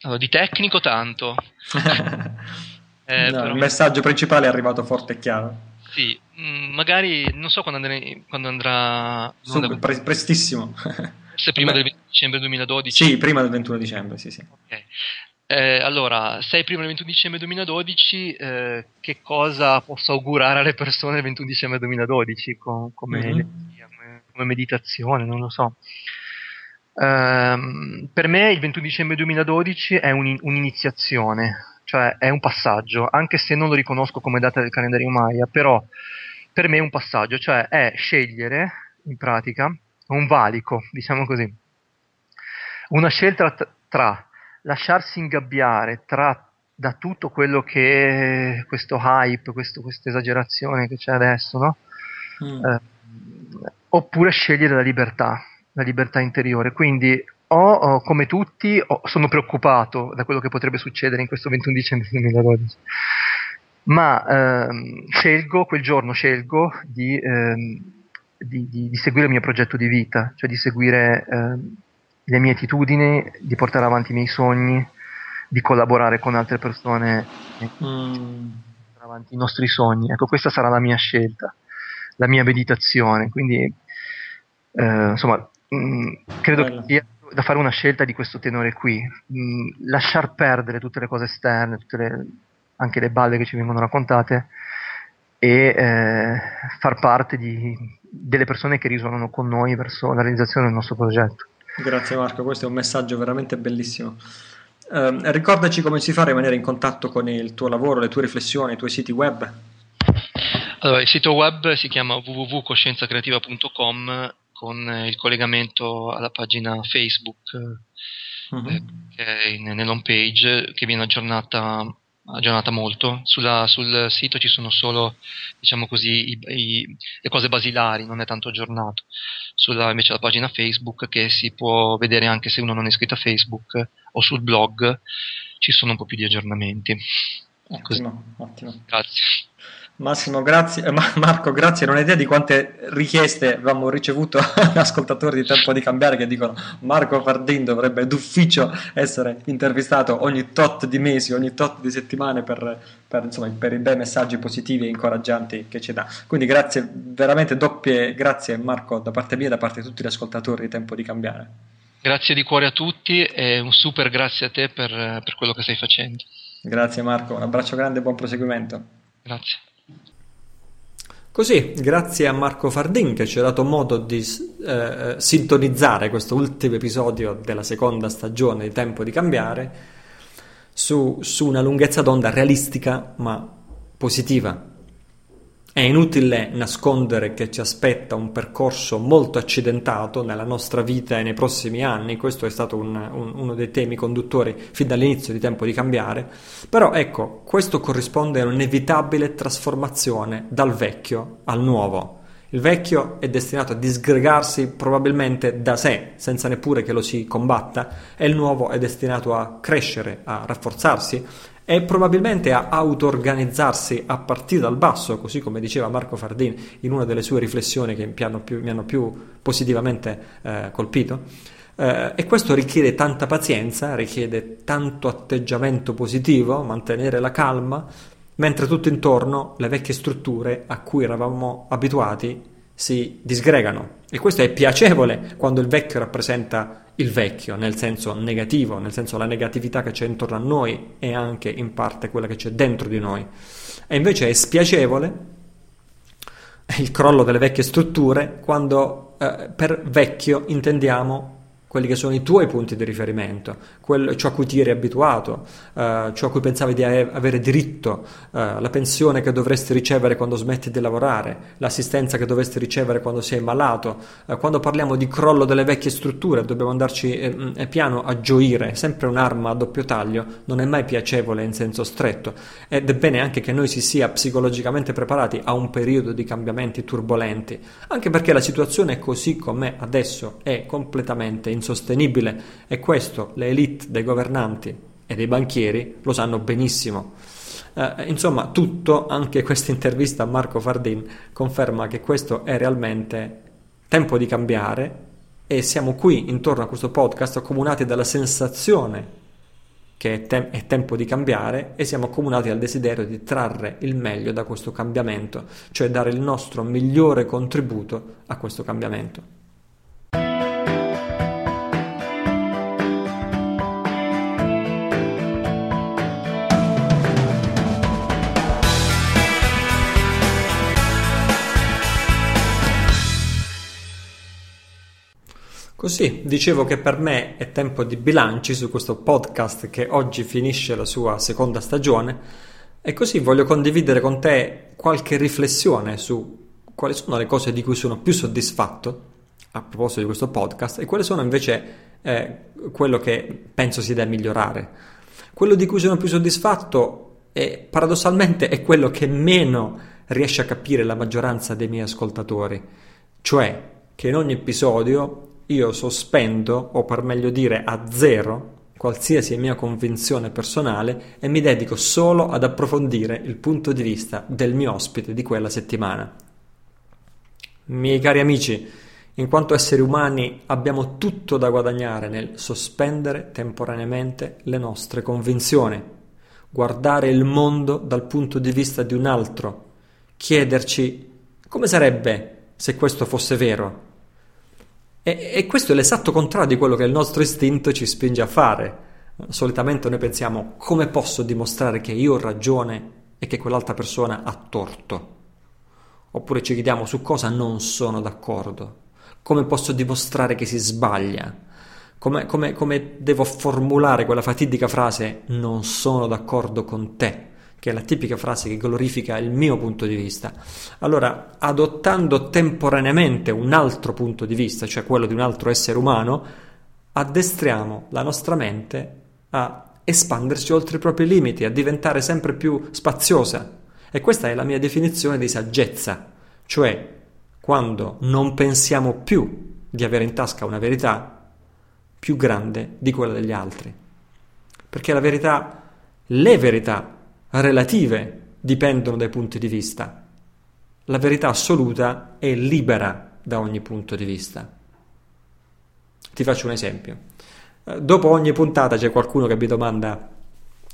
[SPEAKER 2] allora, di tecnico tanto. Eh,
[SPEAKER 1] No, il messaggio principale è arrivato forte e chiaro.
[SPEAKER 2] Sì, mm, magari non so quando, andrà- quando andrà.
[SPEAKER 1] Su-
[SPEAKER 2] onda,
[SPEAKER 1] pre- prestissimo.
[SPEAKER 2] forse prima del 20 dicembre 2012.
[SPEAKER 1] sì, prima del 21 dicembre, sì, sì.
[SPEAKER 2] Ok. Eh, allora, sei prima del 21 dicembre 2012, eh, che cosa posso augurare alle persone il 21 dicembre 2012 co- come,
[SPEAKER 1] Mhm.
[SPEAKER 2] energia, come- meditazione, non lo so. Ehm, per me il 21 dicembre 2012 è un- un'iniziazione, cioè è un passaggio, anche se non lo riconosco come data del calendario Maya, però per me è un passaggio, cioè è scegliere in pratica un valico, diciamo così, una scelta tra lasciarsi ingabbiare tra, da tutto quello che questo hype, questo- questa esagerazione che c'è adesso, no?
[SPEAKER 1] Mm.
[SPEAKER 2] Eh, oppure scegliere la libertà, la libertà interiore. Quindi o, o, come tutti o- sono preoccupato da quello che potrebbe succedere in questo 21 dicembre 2012, ma ehm, scelgo quel giorno scelgo di, ehm, di- di- di seguire il mio progetto di vita, cioè di seguire ehm, le mie attitudini, di portare avanti i miei sogni, di collaborare con altre persone e
[SPEAKER 1] Mm.
[SPEAKER 2] portare avanti i nostri sogni. Ecco, questa sarà la mia scelta, la mia meditazione. Quindi, eh, insomma, mh, credo
[SPEAKER 1] Bello.
[SPEAKER 2] che sia da fare una scelta di questo tenore qui. Mh, lasciar perdere tutte le cose esterne, tutte le- anche le balle che ci vengono raccontate e eh, far parte di- delle persone che risuonano con noi verso la realizzazione del nostro progetto.
[SPEAKER 1] Grazie Marco, questo è un messaggio veramente bellissimo. Ehm, ricordaci come si fa a rimanere in contatto con il tuo lavoro, le tue riflessioni, i tuoi siti web.
[SPEAKER 2] Allora, il sito web si chiama www.coscienzacreativa.com con il collegamento alla pagina Facebook uh-huh. eh, che è in, nell'home page che viene aggiornata, aggiornata molto. Sulla, sul sito ci sono solo diciamo così, i, i, le cose basilari, non è tanto aggiornato. Sulla invece la pagina Facebook che si può vedere anche se uno non è iscritto a Facebook o sul blog ci sono un po' più di aggiornamenti.
[SPEAKER 1] Ottimo, ottimo.
[SPEAKER 2] Grazie.
[SPEAKER 1] Massimo, grazie. Eh, Marco, grazie. Non hai idea di quante richieste avevamo ricevuto ascoltatori di Tempo di Cambiare che dicono Marco Fardin dovrebbe d'ufficio essere intervistato ogni tot di mesi, ogni tot di settimane per, per, insomma, per i bei messaggi positivi e incoraggianti che ci dà. Quindi grazie, veramente doppie grazie Marco da parte mia e da parte di tutti gli ascoltatori di Tempo di Cambiare.
[SPEAKER 2] Grazie di cuore a tutti e un super grazie a te per, per quello che stai facendo.
[SPEAKER 1] Grazie Marco, un abbraccio grande e buon proseguimento.
[SPEAKER 2] Grazie.
[SPEAKER 1] Così, grazie a Marco Fardin che ci ha dato modo di eh, sintonizzare questo ultimo episodio della seconda stagione di Tempo di Cambiare su, su una lunghezza d'onda realistica ma positiva. È inutile nascondere che ci aspetta un percorso molto accidentato nella nostra vita e nei prossimi anni, questo è stato un, un, uno dei temi conduttori fin dall'inizio di Tempo di Cambiare, però ecco, questo corrisponde a un'inevitabile trasformazione dal vecchio al nuovo. Il vecchio è destinato a disgregarsi probabilmente da sé, senza neppure che lo si combatta, e il nuovo è destinato a crescere, a rafforzarsi e probabilmente a auto-organizzarsi a partire dal basso, così come diceva Marco Fardin in una delle sue riflessioni che mi hanno più, mi hanno più positivamente eh, colpito. Eh, e questo richiede tanta pazienza, richiede tanto atteggiamento positivo, mantenere la calma, mentre tutto intorno le vecchie strutture a cui eravamo abituati si disgregano. E questo è piacevole quando il vecchio rappresenta il vecchio, nel senso negativo, nel senso la negatività che c'è intorno a noi e anche in parte quella che c'è dentro di noi. E invece è spiacevole il crollo delle vecchie strutture quando eh, per vecchio intendiamo quelli che sono i tuoi punti di riferimento, quello, ciò a cui ti eri abituato, eh, ciò a cui pensavi di avere diritto, eh, la pensione che dovresti ricevere quando smetti di lavorare, l'assistenza che dovresti ricevere quando sei malato. Eh, quando parliamo di crollo delle vecchie strutture dobbiamo andarci eh, eh, piano a gioire, sempre un'arma a doppio taglio, non è mai piacevole in senso stretto ed è bene anche che noi si sia psicologicamente preparati a un periodo di cambiamenti turbolenti, anche perché la situazione così com'è adesso, è completamente insostenibile e questo le elite dei governanti e dei banchieri lo sanno benissimo. Eh, insomma, tutto, anche questa intervista a Marco Fardin, conferma che questo è realmente tempo di cambiare e siamo qui intorno a questo podcast accomunati dalla sensazione che è, te- è, tempo di cambiare e siamo accomunati dal desiderio di trarre il meglio da questo cambiamento, cioè dare il nostro migliore contributo a questo cambiamento. Così, dicevo che per me è tempo di bilanci su questo podcast che oggi finisce la sua seconda stagione e così voglio condividere con te qualche riflessione su quali sono le cose di cui sono più soddisfatto a proposito di questo podcast e quali sono invece eh, quello che penso si deve migliorare. Quello di cui sono più soddisfatto è, paradossalmente è quello che meno riesce a capire la maggioranza dei miei ascoltatori, cioè che in ogni episodio io sospendo, o per meglio dire a zero, qualsiasi mia convinzione personale e mi dedico solo ad approfondire il punto di vista del mio ospite di quella settimana. Miei cari amici, in quanto esseri umani abbiamo tutto da guadagnare nel sospendere temporaneamente le nostre convinzioni, guardare il mondo dal punto di vista di un altro, chiederci come sarebbe se questo fosse vero e, e questo è l'esatto contrario di quello che il nostro istinto ci spinge a fare. Solitamente noi pensiamo come posso dimostrare che io ho ragione e che quell'altra persona ha torto. Oppure ci chiediamo su cosa non sono d'accordo. Come posso dimostrare che si sbaglia? Come, come, come devo formulare quella fatidica frase non sono d'accordo con te? Che è la tipica frase che glorifica il mio punto di vista. Allora, adottando temporaneamente un altro punto di vista, cioè quello di un altro essere umano, addestriamo la nostra mente a espandersi oltre i propri limiti, a diventare sempre più spaziosa. E questa è la mia definizione di saggezza, cioè quando non pensiamo più di avere in tasca una verità più grande di quella degli altri. Perché la verità, le verità relative dipendono dai punti di vista. La verità assoluta è libera da ogni punto di vista. Ti faccio un esempio. Eh, dopo ogni puntata c'è qualcuno che mi domanda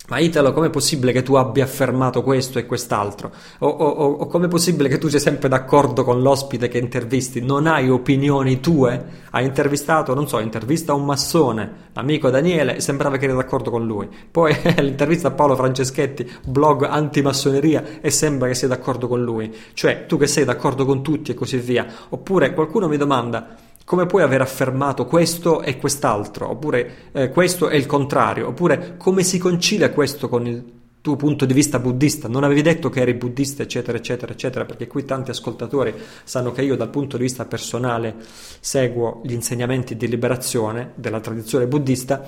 [SPEAKER 1] ma Italo, com'è possibile che tu abbia affermato questo e quest'altro? O, o, o com'è possibile che tu sia sempre d'accordo con l'ospite che intervisti? Non hai opinioni tue? Hai intervistato, non so, intervista un massone, l'amico Daniele, sembrava che eri d'accordo con lui. Poi l'intervista a Paolo Franceschetti, blog antimassoneria, e sembra che sia d'accordo con lui. Cioè, tu che sei d'accordo con tutti e così via. Oppure qualcuno mi domanda come puoi aver affermato questo e quest'altro, oppure eh, questo è il contrario, oppure come si concilia questo con il tuo punto di vista buddista, non avevi detto che eri buddista, eccetera, eccetera, eccetera, perché qui tanti ascoltatori sanno che io dal punto di vista personale seguo gli insegnamenti di liberazione della tradizione buddista,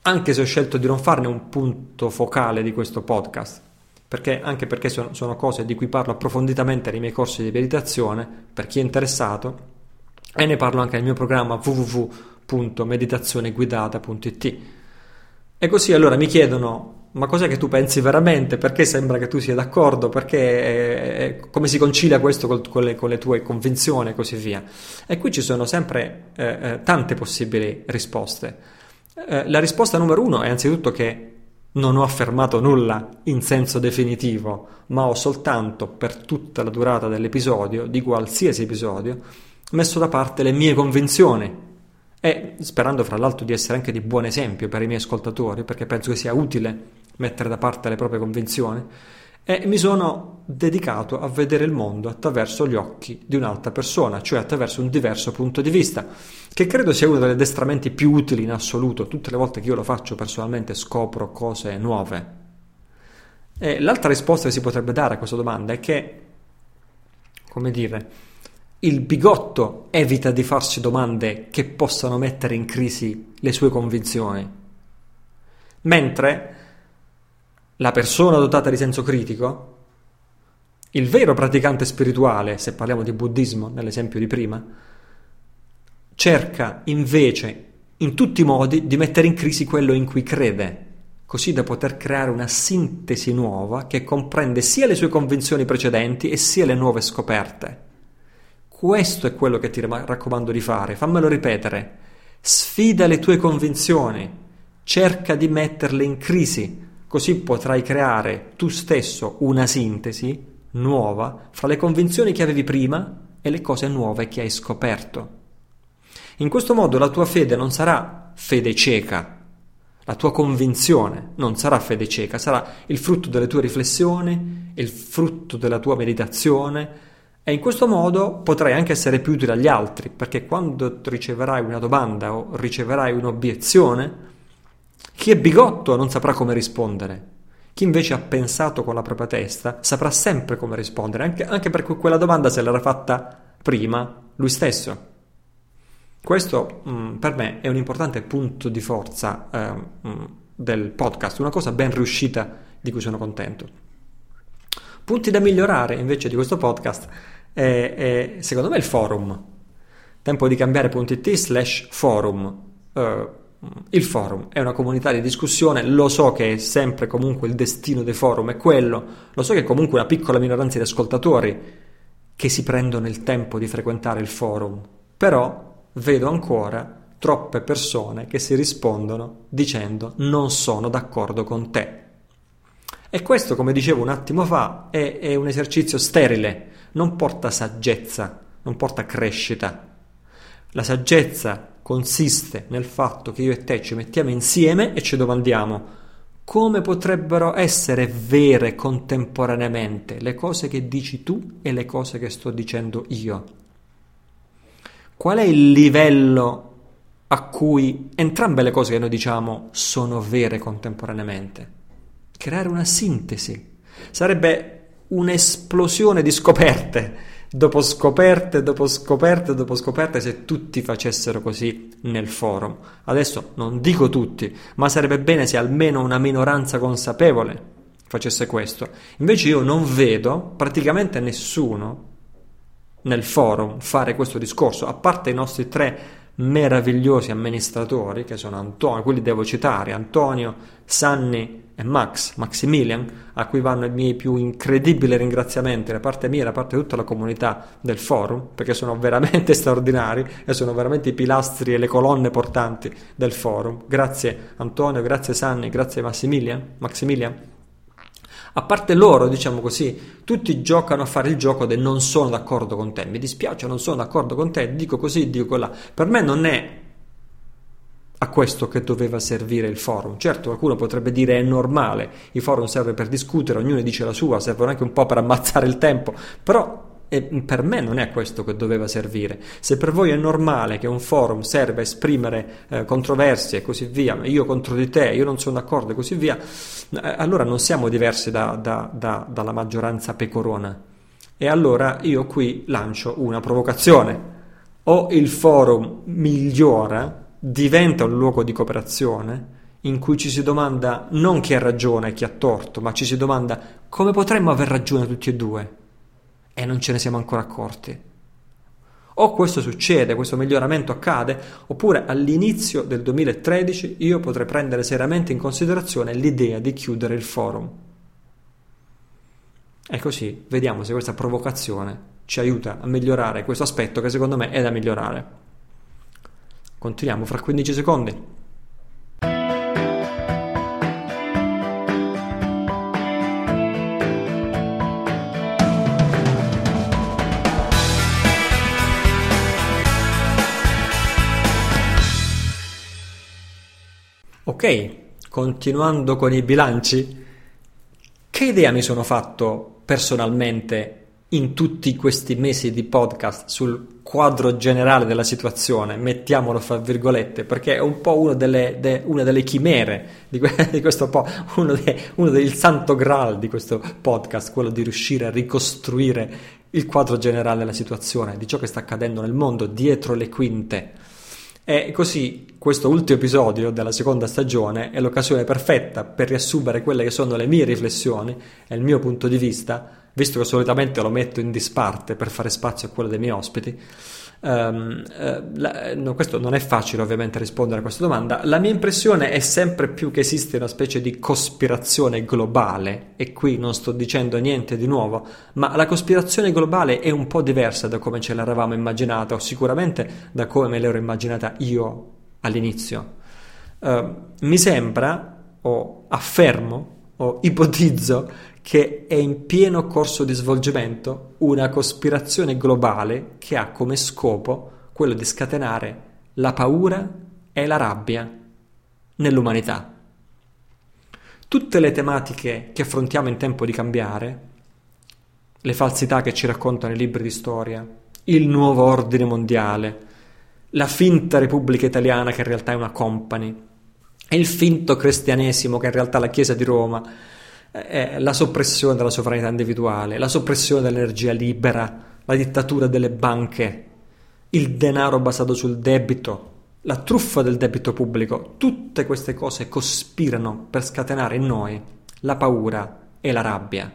[SPEAKER 1] anche se ho scelto di non farne un punto focale di questo podcast. Perché, anche perché sono, sono cose di cui parlo approfonditamente nei miei corsi di meditazione, per chi è interessato, e ne parlo anche nel mio programma www.meditazioneguidata.it. E così allora mi chiedono ma cos'è che tu pensi veramente? Perché sembra che tu sia d'accordo? Perché eh, come si concilia questo con, con, le, con, le, tue convinzioni e così via? E qui ci sono sempre eh, eh, tante possibili risposte. Eh, la risposta numero uno è anzitutto che non ho affermato nulla in senso definitivo, ma ho soltanto per tutta la durata dell'episodio, di qualsiasi episodio, messo da parte le mie convinzioni e sperando fra l'altro di essere anche di buon esempio per i miei ascoltatori, perché penso che sia utile mettere da parte le proprie convinzioni, e mi sono dedicato a vedere il mondo attraverso gli occhi di un'altra persona, cioè attraverso un diverso punto di vista, che credo sia uno degli addestramenti più utili in assoluto. Tutte le volte che io lo faccio personalmente scopro cose nuove. E l'altra risposta che si potrebbe dare a questa domanda è che, come dire, il bigotto evita di farsi domande che possano mettere in crisi le sue convinzioni, mentre la persona dotata di senso critico, il vero praticante spirituale, se parliamo di buddismo nell'esempio di prima, cerca invece in tutti i modi di mettere in crisi quello in cui crede, così da poter creare una sintesi nuova che comprende sia le sue convinzioni precedenti e sia le nuove scoperte. Questo è quello che ti raccomando di fare, fammelo ripetere. Sfida le tue convinzioni, cerca di metterle in crisi, così potrai creare tu stesso una sintesi nuova fra le convinzioni che avevi prima e le cose nuove che hai scoperto. In questo modo la tua fede non sarà fede cieca, la tua convinzione non sarà fede cieca, sarà il frutto delle tue riflessioni, il frutto della tua meditazione, e in questo modo potrai anche essere più utile agli altri, perché quando riceverai una domanda o riceverai un'obiezione, chi è bigotto non saprà come rispondere. Chi invece ha pensato con la propria testa saprà sempre come rispondere, anche, anche perché quella domanda se l'era fatta prima lui stesso. Questo mh, mm, per me è un importante punto di forza eh, mh, mm, del podcast, una cosa ben riuscita di cui sono contento. Punti da migliorare invece di questo podcast è, è, secondo me il forum. Tempo di cambiare.it slash forum. Uh, il forum è una comunità di discussione, lo so che è sempre comunque il destino dei forum, è quello, lo so che comunque una piccola minoranza di ascoltatori che si prendono il tempo di frequentare il forum, però vedo ancora troppe persone che si rispondono dicendo non sono d'accordo con te. E questo, come dicevo un attimo fa, è, è un esercizio sterile, non porta saggezza, non porta crescita. La saggezza consiste nel fatto che io e te ci mettiamo insieme e ci domandiamo come potrebbero essere vere contemporaneamente le cose che dici tu e le cose che sto dicendo io. Qual è il livello a cui entrambe le cose che noi diciamo sono vere contemporaneamente? Creare una sintesi Sarebbe un'esplosione di scoperte dopo scoperte, dopo scoperte, dopo scoperte, se tutti facessero così nel forum. Adesso non dico tutti, ma sarebbe bene se almeno una minoranza consapevole facesse questo. Invece io non vedo praticamente nessuno nel forum fare questo discorso, a parte i nostri tre meravigliosi amministratori, che sono Antonio, quelli devo citare, Antonio, Sanni e Max, Maximilian, a cui vanno i miei più incredibili ringraziamenti da parte mia e da parte di tutta la comunità del forum, perché sono veramente straordinari e sono veramente i pilastri e le colonne portanti del forum. Grazie Antonio, grazie Sanni, grazie Maximilian. Maximilian. A parte loro, diciamo così, tutti giocano a fare il gioco del non sono d'accordo con te, mi dispiace, non sono d'accordo con te, dico così, dico là. Per me non è a questo che doveva servire il forum. Certo, qualcuno potrebbe dire è normale, il forum serve per discutere, ognuno dice la sua, servono anche un po' per ammazzare il tempo, però e per me non è questo che doveva servire. Se per voi è normale che un forum serva a esprimere eh, controversie e così via, io contro di te, io non sono d'accordo e così via, eh, allora non siamo diversi da, da, da, dalla maggioranza pecorona. E allora io qui lancio una provocazione. O il forum migliora, diventa un luogo di cooperazione, in cui ci si domanda non chi ha ragione e chi ha torto, ma ci si domanda come potremmo aver ragione tutti e due e non ce ne siamo ancora accorti. O questo succede, questo miglioramento accade, oppure all'inizio del 2013 io potrei prendere seriamente in considerazione l'idea di chiudere il forum. E così vediamo se questa provocazione ci aiuta a migliorare questo aspetto che secondo me è da migliorare. Continuiamo fra 15 secondi. Ok, continuando con i bilanci, che idea mi sono fatto personalmente in tutti questi mesi di podcast sul quadro generale della situazione, mettiamolo fra virgolette, perché è un po' uno delle, de, una delle chimere di, di questo po', uno, de, uno del santo graal di questo podcast, quello di riuscire a ricostruire il quadro generale della situazione, di ciò che sta accadendo nel mondo dietro le quinte. E così questo ultimo episodio della seconda stagione è l'occasione perfetta per riassumere quelle che sono le mie riflessioni e il mio punto di vista, visto che solitamente lo metto in disparte per fare spazio a quello dei miei ospiti. Um, uh, la, no, questo non è facile ovviamente rispondere a questa domanda. La mia impressione è sempre più che esiste una specie di cospirazione globale, e qui non sto dicendo niente di nuovo, ma la cospirazione globale è un po' diversa da come ce l'eravamo immaginata, o sicuramente da come me l'ero immaginata io all'inizio. Uh, mi sembra, o affermo, o ipotizzo che è in pieno corso di svolgimento una cospirazione globale che ha come scopo quello di scatenare la paura e la rabbia nell'umanità. Tutte le tematiche che affrontiamo in tempo di cambiare, le falsità che ci raccontano i libri di storia, il nuovo ordine mondiale, la finta Repubblica Italiana che in realtà è una company, il finto cristianesimo che in realtà è la Chiesa di Roma, è la soppressione della sovranità individuale, la soppressione dell'energia libera, la dittatura delle banche, il denaro basato sul debito, la truffa del debito pubblico, tutte queste cose cospirano per scatenare in noi la paura e la rabbia.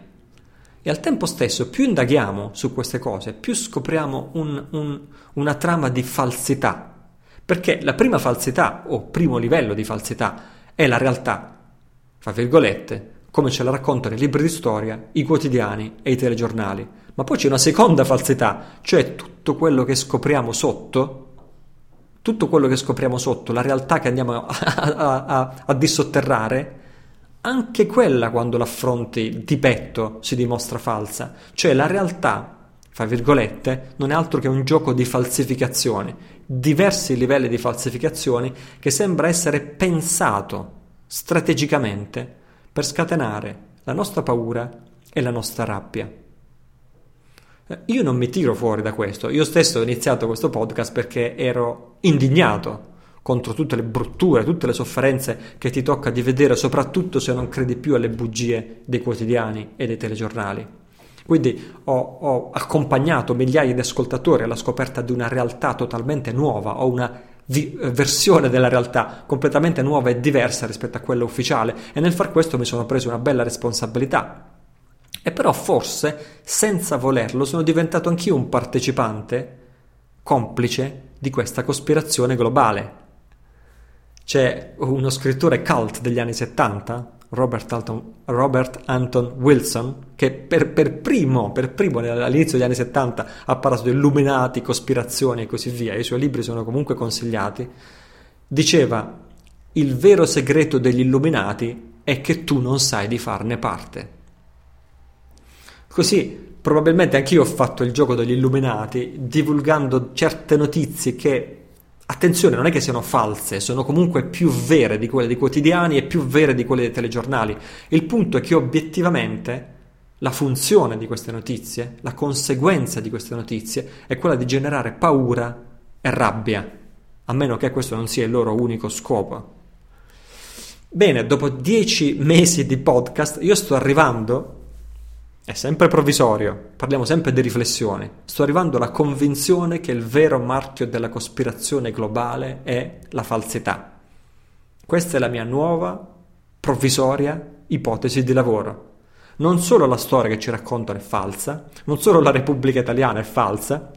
[SPEAKER 1] E al tempo stesso, più indaghiamo su queste cose, più scopriamo un, un, una trama di falsità. Perché la prima falsità, o primo livello di falsità, è la realtà, fra virgolette, come ce la raccontano i libri di storia, i quotidiani e i telegiornali. Ma poi c'è una seconda falsità, cioè tutto quello che scopriamo sotto, tutto quello che scopriamo sotto, la realtà che andiamo a, a, a, a dissotterrare, anche quella quando l'affronti di petto si dimostra falsa. Cioè la realtà, fra virgolette, non è altro che un gioco di falsificazioni, diversi livelli di falsificazioni che sembra essere pensato strategicamente per scatenare la nostra paura e la nostra rabbia. Eh, io non mi tiro fuori da questo, io stesso ho iniziato questo podcast perché ero indignato contro tutte le brutture, tutte le sofferenze che ti tocca di vedere, soprattutto se non credi più alle bugie dei quotidiani e dei telegiornali. Quindi ho, ho accompagnato migliaia di ascoltatori alla scoperta di una realtà totalmente nuova, o una vi- versione della realtà completamente nuova e diversa rispetto a quella ufficiale e nel far questo mi sono preso una bella responsabilità. E però forse, senza volerlo, sono diventato anch'io un partecipante, complice di questa cospirazione globale. C'è uno scrittore cult degli anni 70, Robert, Alton, Robert Anton Wilson, che per, per, primo, per primo all'inizio degli anni 70 ha parlato di illuminati, cospirazioni e così via, i suoi libri sono comunque consigliati, diceva il vero segreto degli illuminati è che tu non sai di farne parte. Così probabilmente anch'io ho fatto il gioco degli illuminati divulgando certe notizie che Attenzione, non è che siano false, sono comunque più vere di quelle dei quotidiani e più vere di quelle dei telegiornali. Il punto è che obiettivamente la funzione di queste notizie, la conseguenza di queste notizie è quella di generare paura e rabbia, a meno che questo non sia il loro unico scopo. Bene, dopo dieci mesi di podcast io sto arrivando è sempre provvisorio, parliamo sempre di riflessione. Sto arrivando alla convinzione che il vero marchio della cospirazione globale è la falsità. Questa è la mia nuova, provvisoria ipotesi di lavoro. Non solo la storia che ci raccontano è falsa, non solo la Repubblica Italiana è falsa,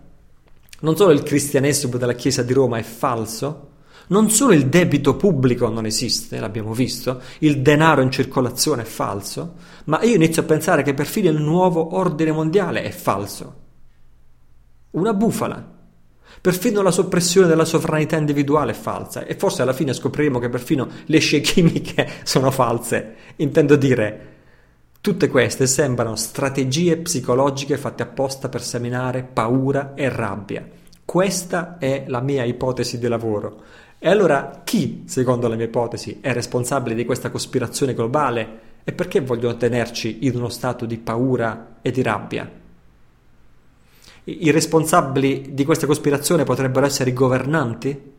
[SPEAKER 1] non solo il cristianesimo della Chiesa di Roma è falso, non solo il debito pubblico non esiste, l'abbiamo visto, il denaro in circolazione è falso, ma io inizio a pensare che perfino il nuovo ordine mondiale è falso. Una bufala. Perfino la soppressione della sovranità individuale è falsa e forse alla fine scopriremo che perfino le scie chimiche sono false. Intendo dire, tutte queste sembrano strategie psicologiche fatte apposta per seminare paura e rabbia. Questa è la mia ipotesi di lavoro. E allora chi, secondo la mia ipotesi, è responsabile di questa cospirazione globale e perché vogliono tenerci in uno stato di paura e di rabbia? I responsabili di questa cospirazione potrebbero essere i governanti?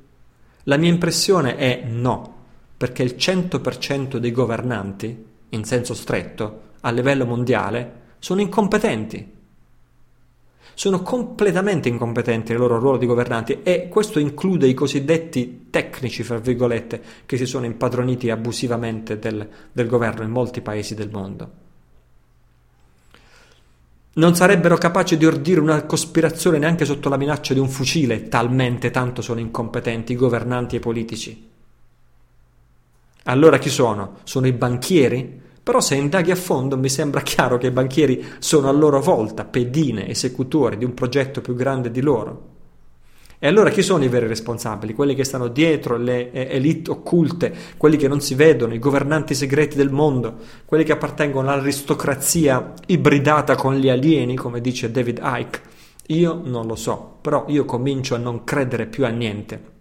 [SPEAKER 1] La mia impressione è no, perché il 100% dei governanti, in senso stretto, a livello mondiale, sono incompetenti sono completamente incompetenti nel loro ruolo di governanti e questo include i cosiddetti tecnici, fra virgolette, che si sono impadroniti abusivamente del, del governo in molti paesi del mondo. Non sarebbero capaci di ordire una cospirazione neanche sotto la minaccia di un fucile, talmente tanto sono incompetenti i governanti e i politici. Allora chi sono? Sono i banchieri? Però se indaghi a fondo mi sembra chiaro che i banchieri sono a loro volta pedine, esecutori di un progetto più grande di loro. E allora chi sono i veri responsabili? Quelli che stanno dietro le elite occulte, quelli che non si vedono, i governanti segreti del mondo, quelli che appartengono all'aristocrazia ibridata con gli alieni, come dice David Icke? Io non lo so, però io comincio a non credere più a niente.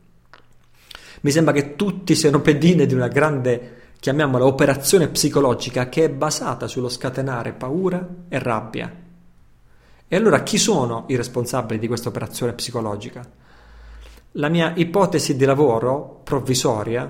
[SPEAKER 1] Mi sembra che tutti siano pedine di una grande chiamiamola operazione psicologica che è basata sullo scatenare paura e rabbia. E allora chi sono i responsabili di questa operazione psicologica? La mia ipotesi di lavoro provvisoria,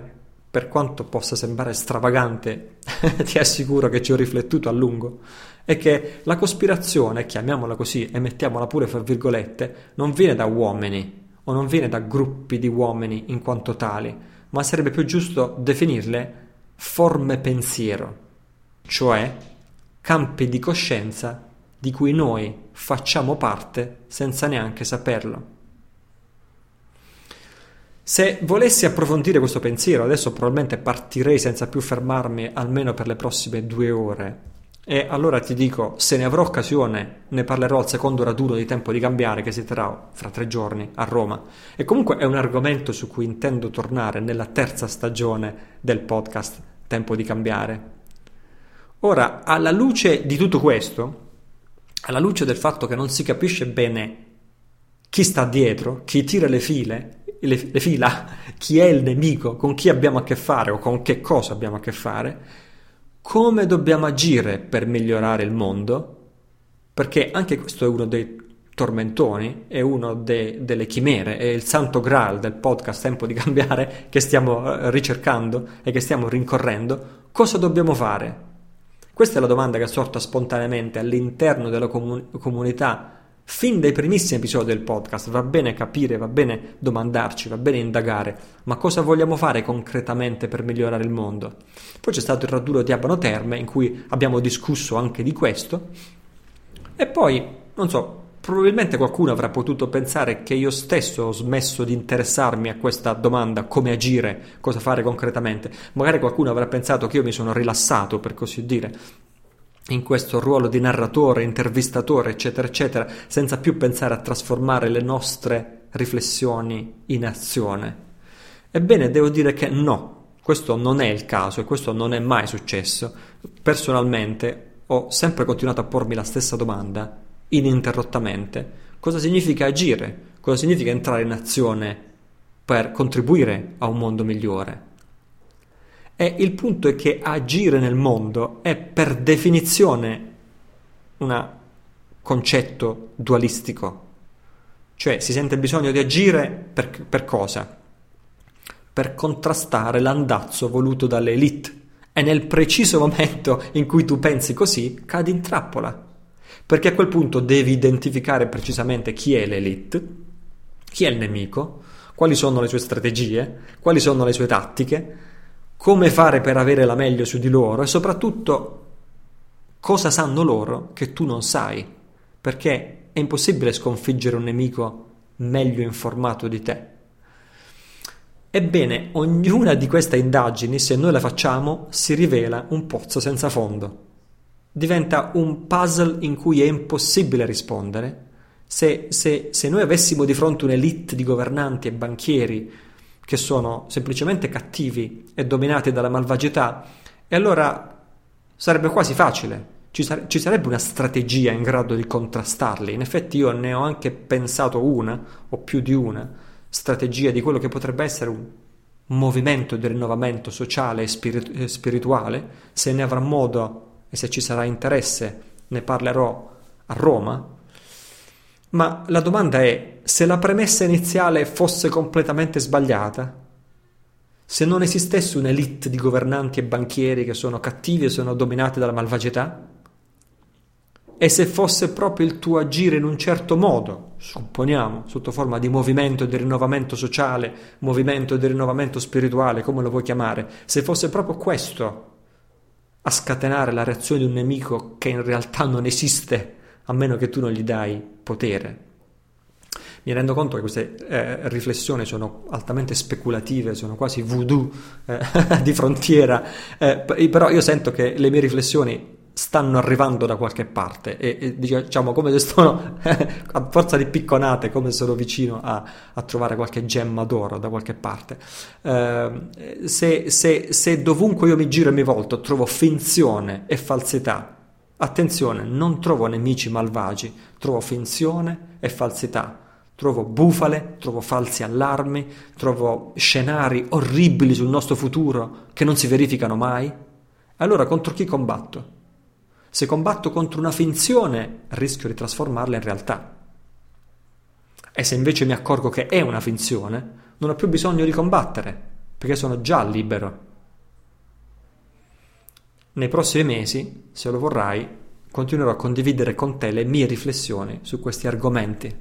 [SPEAKER 1] per quanto possa sembrare stravagante, ti assicuro che ci ho riflettuto a lungo, è che la cospirazione, chiamiamola così e mettiamola pure fra virgolette, non viene da uomini o non viene da gruppi di uomini in quanto tali, ma sarebbe più giusto definirle forme pensiero, cioè campi di coscienza di cui noi facciamo parte senza neanche saperlo. Se volessi approfondire questo pensiero, adesso probabilmente partirei senza più fermarmi almeno per le prossime due ore. E allora ti dico, se ne avrò occasione, ne parlerò al secondo raduno di tempo di cambiare che si terrà fra tre giorni a Roma. E comunque è un argomento su cui intendo tornare nella terza stagione del podcast tempo di cambiare. Ora, alla luce di tutto questo, alla luce del fatto che non si capisce bene chi sta dietro, chi tira le file, le, le fila, chi è il nemico, con chi abbiamo a che fare o con che cosa abbiamo a che fare, come dobbiamo agire per migliorare il mondo? Perché anche questo è uno dei tormentoni, è uno de, delle chimere, è il santo graal del podcast Tempo di cambiare che stiamo eh, ricercando e che stiamo rincorrendo. Cosa dobbiamo fare? Questa è la domanda che è sorta spontaneamente all'interno della comun- comunità fin dai primissimi episodi del podcast. Va bene capire, va bene domandarci, va bene indagare, ma cosa vogliamo fare concretamente per migliorare il mondo? Poi c'è stato il raduno di Abano Terme in cui abbiamo discusso anche di questo e poi, non so, probabilmente qualcuno avrà potuto pensare che io stesso ho smesso di interessarmi a questa domanda, come agire, cosa fare concretamente. Magari qualcuno avrà pensato che io mi sono rilassato, per così dire, in questo ruolo di narratore, intervistatore, eccetera, eccetera, senza più pensare a trasformare le nostre riflessioni in azione. Ebbene, devo dire che no, questo non è il caso e questo non è mai successo. Personalmente ho sempre continuato a pormi la stessa domanda, ininterrottamente. Cosa significa agire? Cosa significa entrare in azione per contribuire a un mondo migliore? E il punto è che agire nel mondo è per definizione un concetto dualistico. Cioè si sente bisogno di agire per, per cosa? Per contrastare l'andazzo voluto dalle elite. E nel preciso momento in cui tu pensi così, cadi in trappola. Perché a quel punto devi identificare precisamente chi è l'elite, chi è il nemico, quali sono le sue strategie, quali sono le sue tattiche, come fare per avere la meglio su di loro e soprattutto cosa sanno loro che tu non sai, perché è impossibile sconfiggere un nemico meglio informato di te. Ebbene, ognuna di queste indagini, se noi la facciamo, si rivela un pozzo senza fondo. Diventa un puzzle in cui è impossibile rispondere. Se, se, se noi avessimo di fronte un'elite di governanti e banchieri che sono semplicemente cattivi e dominati dalla malvagità, e allora sarebbe quasi facile, ci, sare- ci, sarebbe una strategia in grado di contrastarli. In effetti io ne ho anche pensato una, o più di una, strategia di quello che potrebbe essere un movimento di rinnovamento sociale e spirit- spirituale, se ne avrà modo e se ci sarà interesse ne parlerò a Roma, ma la domanda è, se la premessa iniziale fosse completamente sbagliata, se non esistesse un'elite di governanti e banchieri che sono cattivi e sono dominati dalla malvagità, e se fosse proprio il tuo agire in un certo modo, supponiamo, sotto forma di movimento di rinnovamento sociale, movimento di rinnovamento spirituale, come lo vuoi chiamare, se fosse proprio questo a scatenare la reazione di un nemico che in realtà non esiste, a meno che tu non gli dai potere. Mi rendo conto che queste eh, riflessioni sono altamente speculative, sono quasi voodoo eh, di frontiera, eh, però io sento che le mie riflessioni stanno arrivando da qualche parte e, e diciamo come se sono a forza di picconate come sono vicino a, a trovare qualche gemma d'oro da qualche parte eh, se, se, se dovunque io mi giro e mi volto trovo finzione e falsità Attenzione, non trovo nemici malvagi, trovo finzione e falsità. Trovo bufale, trovo falsi allarmi, trovo scenari orribili sul nostro futuro che non si verificano mai. Allora contro chi combatto? Se combatto contro una finzione, rischio di trasformarla in realtà. E se invece mi accorgo che è una finzione, non ho più bisogno di combattere, perché sono già libero nei prossimi mesi, se lo vorrai, continuerò a condividere con te le mie riflessioni su questi argomenti.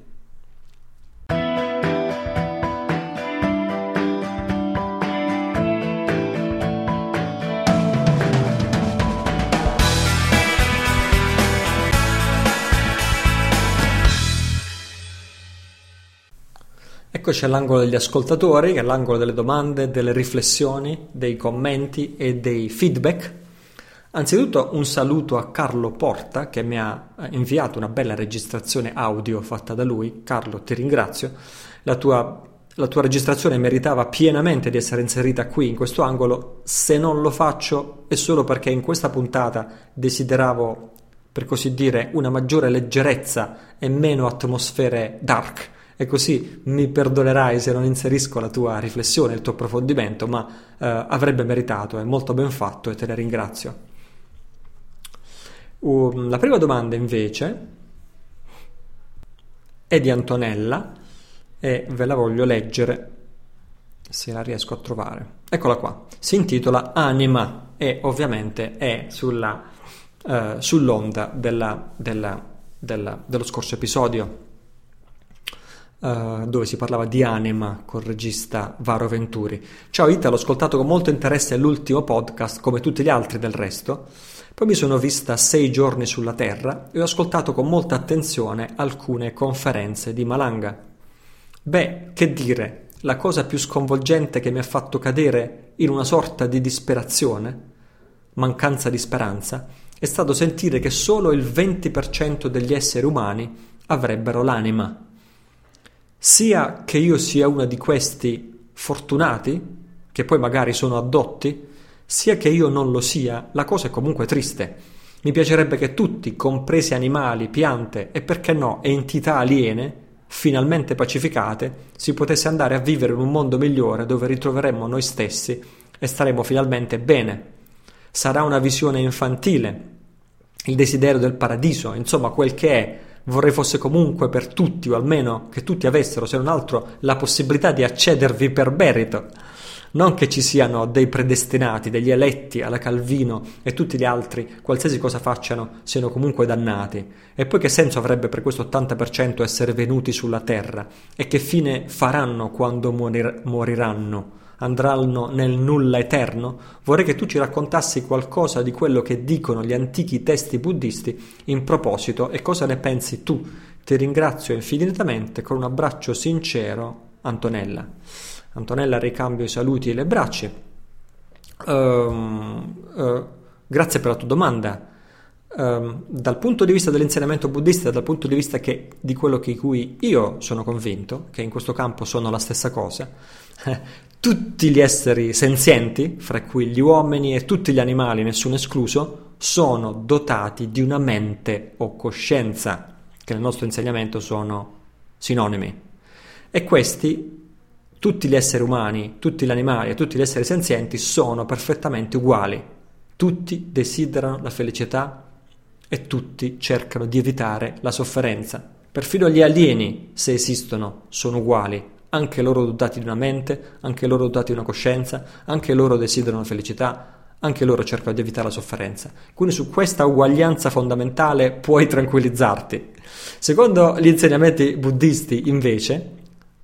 [SPEAKER 1] Eccoci all'angolo degli ascoltatori, che è l'angolo delle domande, delle riflessioni, dei commenti e dei feedback. Anzitutto un saluto a Carlo Porta che mi ha eh, inviato una bella registrazione audio fatta da lui. Carlo, ti ringrazio. La tua, la tua registrazione meritava pienamente di essere inserita qui in questo angolo. Se non lo faccio è solo perché in questa puntata desideravo, per così dire, una maggiore leggerezza e meno atmosfere dark e così mi perdonerai se non inserisco la tua riflessione, il tuo approfondimento, ma eh, avrebbe meritato, è molto ben fatto e te ne ringrazio. Um, la prima domanda invece è di Antonella e ve la voglio leggere se la riesco a trovare. Eccola qua, si intitola Anima e ovviamente è sulla, eh, sull'onda della, della, della, dello scorso episodio Uh, dove si parlava di anima col regista Varo Venturi. Ciao Italo, ho ascoltato con molto interesse l'ultimo podcast, come tutti gli altri del resto. Poi mi sono vista sei giorni sulla Terra e ho ascoltato con molta attenzione alcune conferenze di Malanga. Beh, che dire, la cosa più sconvolgente che mi ha fatto cadere in una sorta di disperazione, mancanza di speranza, è stato sentire che solo il 20% degli esseri umani avrebbero l'anima sia che io sia uno di questi fortunati, che poi magari sono addotti, sia che io non lo sia, la cosa è comunque triste. Mi piacerebbe che tutti, compresi animali, piante e perché no, entità aliene, finalmente pacificate, si potesse andare a vivere in un mondo migliore dove ritroveremmo noi stessi e staremo finalmente bene. Sarà una visione infantile, il desiderio del paradiso, insomma quel che è, vorrei fosse comunque per tutti, o almeno che tutti avessero, se non altro, la possibilità di accedervi per merito. Non che ci siano dei predestinati, degli eletti alla Calvino e tutti gli altri, qualsiasi cosa facciano, siano comunque dannati. E poi che senso avrebbe per questo 80% essere venuti sulla terra? E che fine faranno quando morir- moriranno? Andranno nel nulla eterno, vorrei che tu ci raccontassi qualcosa di quello che dicono gli antichi testi buddisti in proposito e cosa ne pensi tu. Ti ringrazio infinitamente con un abbraccio sincero, Antonella. Antonella ricambio i saluti e le braccia. Uh, uh, grazie per la tua domanda. Um, dal punto di vista dell'insegnamento buddista, dal punto di vista che, di quello di cui io sono convinto, che in questo campo sono la stessa cosa, tutti gli esseri senzienti, fra cui gli uomini e tutti gli animali, nessuno escluso, sono dotati di una mente o coscienza, che nel nostro insegnamento sono sinonimi. E questi, tutti gli esseri umani, tutti gli animali e tutti gli esseri senzienti sono perfettamente uguali. Tutti desiderano la felicità e tutti cercano di evitare la sofferenza. Perfino gli alieni, se esistono, sono uguali, anche loro dotati di una mente, anche loro dotati di una coscienza, anche loro desiderano felicità, anche loro cercano di evitare la sofferenza. Quindi su questa uguaglianza fondamentale puoi tranquillizzarti. Secondo gli insegnamenti buddisti, invece,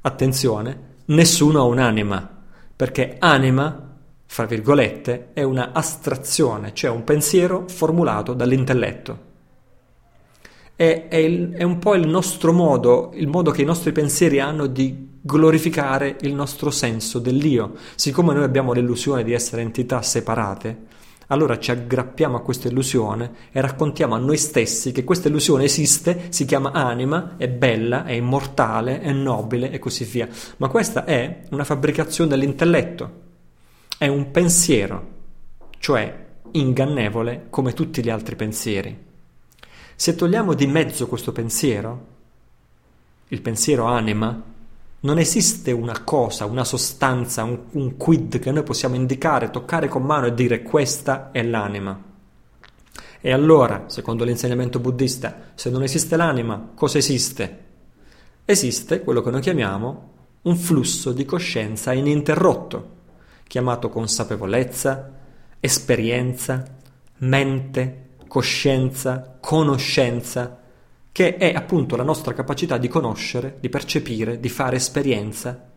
[SPEAKER 1] attenzione, nessuno ha un'anima, perché anima, fra virgolette, è una astrazione, cioè un pensiero formulato dall'intelletto è, è, il, è, un po' il nostro modo, il modo che i nostri pensieri hanno di glorificare il nostro senso dell'io. Siccome noi abbiamo l'illusione di essere entità separate, allora ci aggrappiamo a questa illusione e raccontiamo a noi stessi che questa illusione esiste, si chiama anima, è bella, è immortale, è nobile e così via. Ma questa è una fabbricazione dell'intelletto, è un pensiero, cioè ingannevole come tutti gli altri pensieri. Se togliamo di mezzo questo pensiero, il pensiero anima, non esiste una cosa, una sostanza, un, un quid che noi possiamo indicare, toccare con mano e dire questa è l'anima. E allora, secondo l'insegnamento buddista, se non esiste l'anima, cosa esiste? Esiste quello che noi chiamiamo un flusso di coscienza ininterrotto, chiamato consapevolezza, esperienza, mente, coscienza, conoscenza, che è appunto la nostra capacità di conoscere, di percepire, di fare esperienza.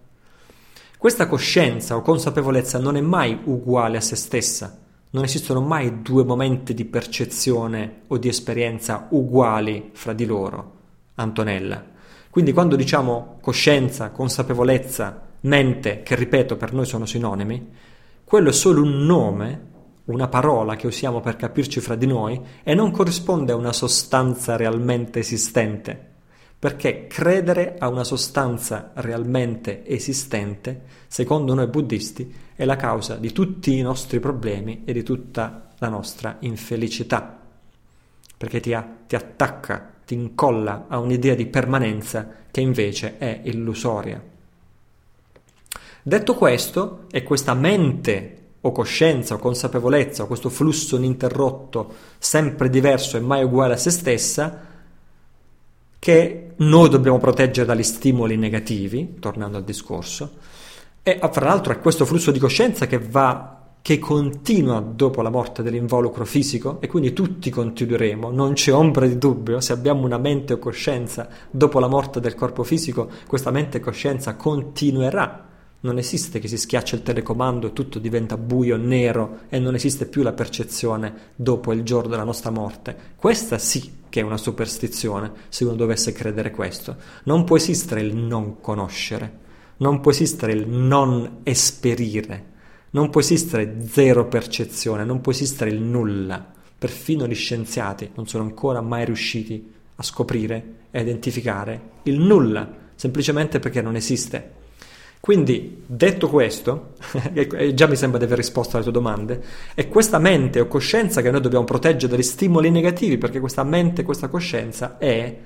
[SPEAKER 1] Questa coscienza o consapevolezza non è mai uguale a se stessa, non esistono mai due momenti di percezione o di esperienza uguali fra di loro. Antonella. Quindi quando diciamo coscienza, consapevolezza, mente, che ripeto per noi sono sinonimi, quello è solo un nome una parola che usiamo per capirci fra di noi e non corrisponde a una sostanza realmente esistente, perché credere a una sostanza realmente esistente, secondo noi buddisti, è la causa di tutti i nostri problemi e di tutta la nostra infelicità, perché ti, ha, ti attacca, ti incolla a un'idea di permanenza che invece è illusoria. Detto questo, è questa mente o coscienza o consapevolezza o questo flusso ininterrotto, sempre diverso e mai uguale a se stessa, che noi dobbiamo proteggere dagli stimoli negativi, tornando al discorso, e fra l'altro è questo flusso di coscienza che va che continua dopo la morte dell'involucro fisico e quindi tutti continueremo, non c'è ombra di dubbio, se abbiamo una mente o coscienza dopo la morte del corpo fisico, questa mente e coscienza continuerà. Non esiste che si schiaccia il telecomando e tutto diventa buio, nero e non esiste più la percezione dopo il giorno della nostra morte. Questa sì che è una superstizione, se uno dovesse credere questo. Non può esistere il non conoscere, non può esistere il non esperire non può esistere zero percezione, non può esistere il nulla. Perfino gli scienziati non sono ancora mai riusciti a scoprire e identificare il nulla, semplicemente perché non esiste. Quindi, detto questo, e già mi sembra di aver risposto alle tue domande, è questa mente o coscienza che noi dobbiamo proteggere dagli stimoli negativi, perché questa mente, questa coscienza è,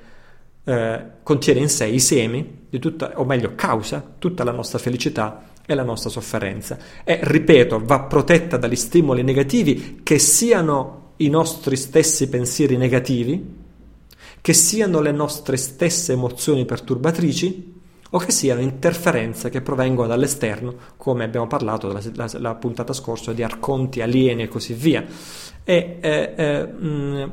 [SPEAKER 1] eh, contiene in sé i semi tutta, o meglio, causa tutta la nostra felicità è la nostra sofferenza. E, ripeto, va protetta dagli stimoli negativi che siano i nostri stessi pensieri negativi, che siano le nostre stesse emozioni perturbatrici o che siano interferenze che provengono dall'esterno, come abbiamo parlato la, la, la puntata scorsa di arconti, alieni e così via. E, eh, eh, mh, mm,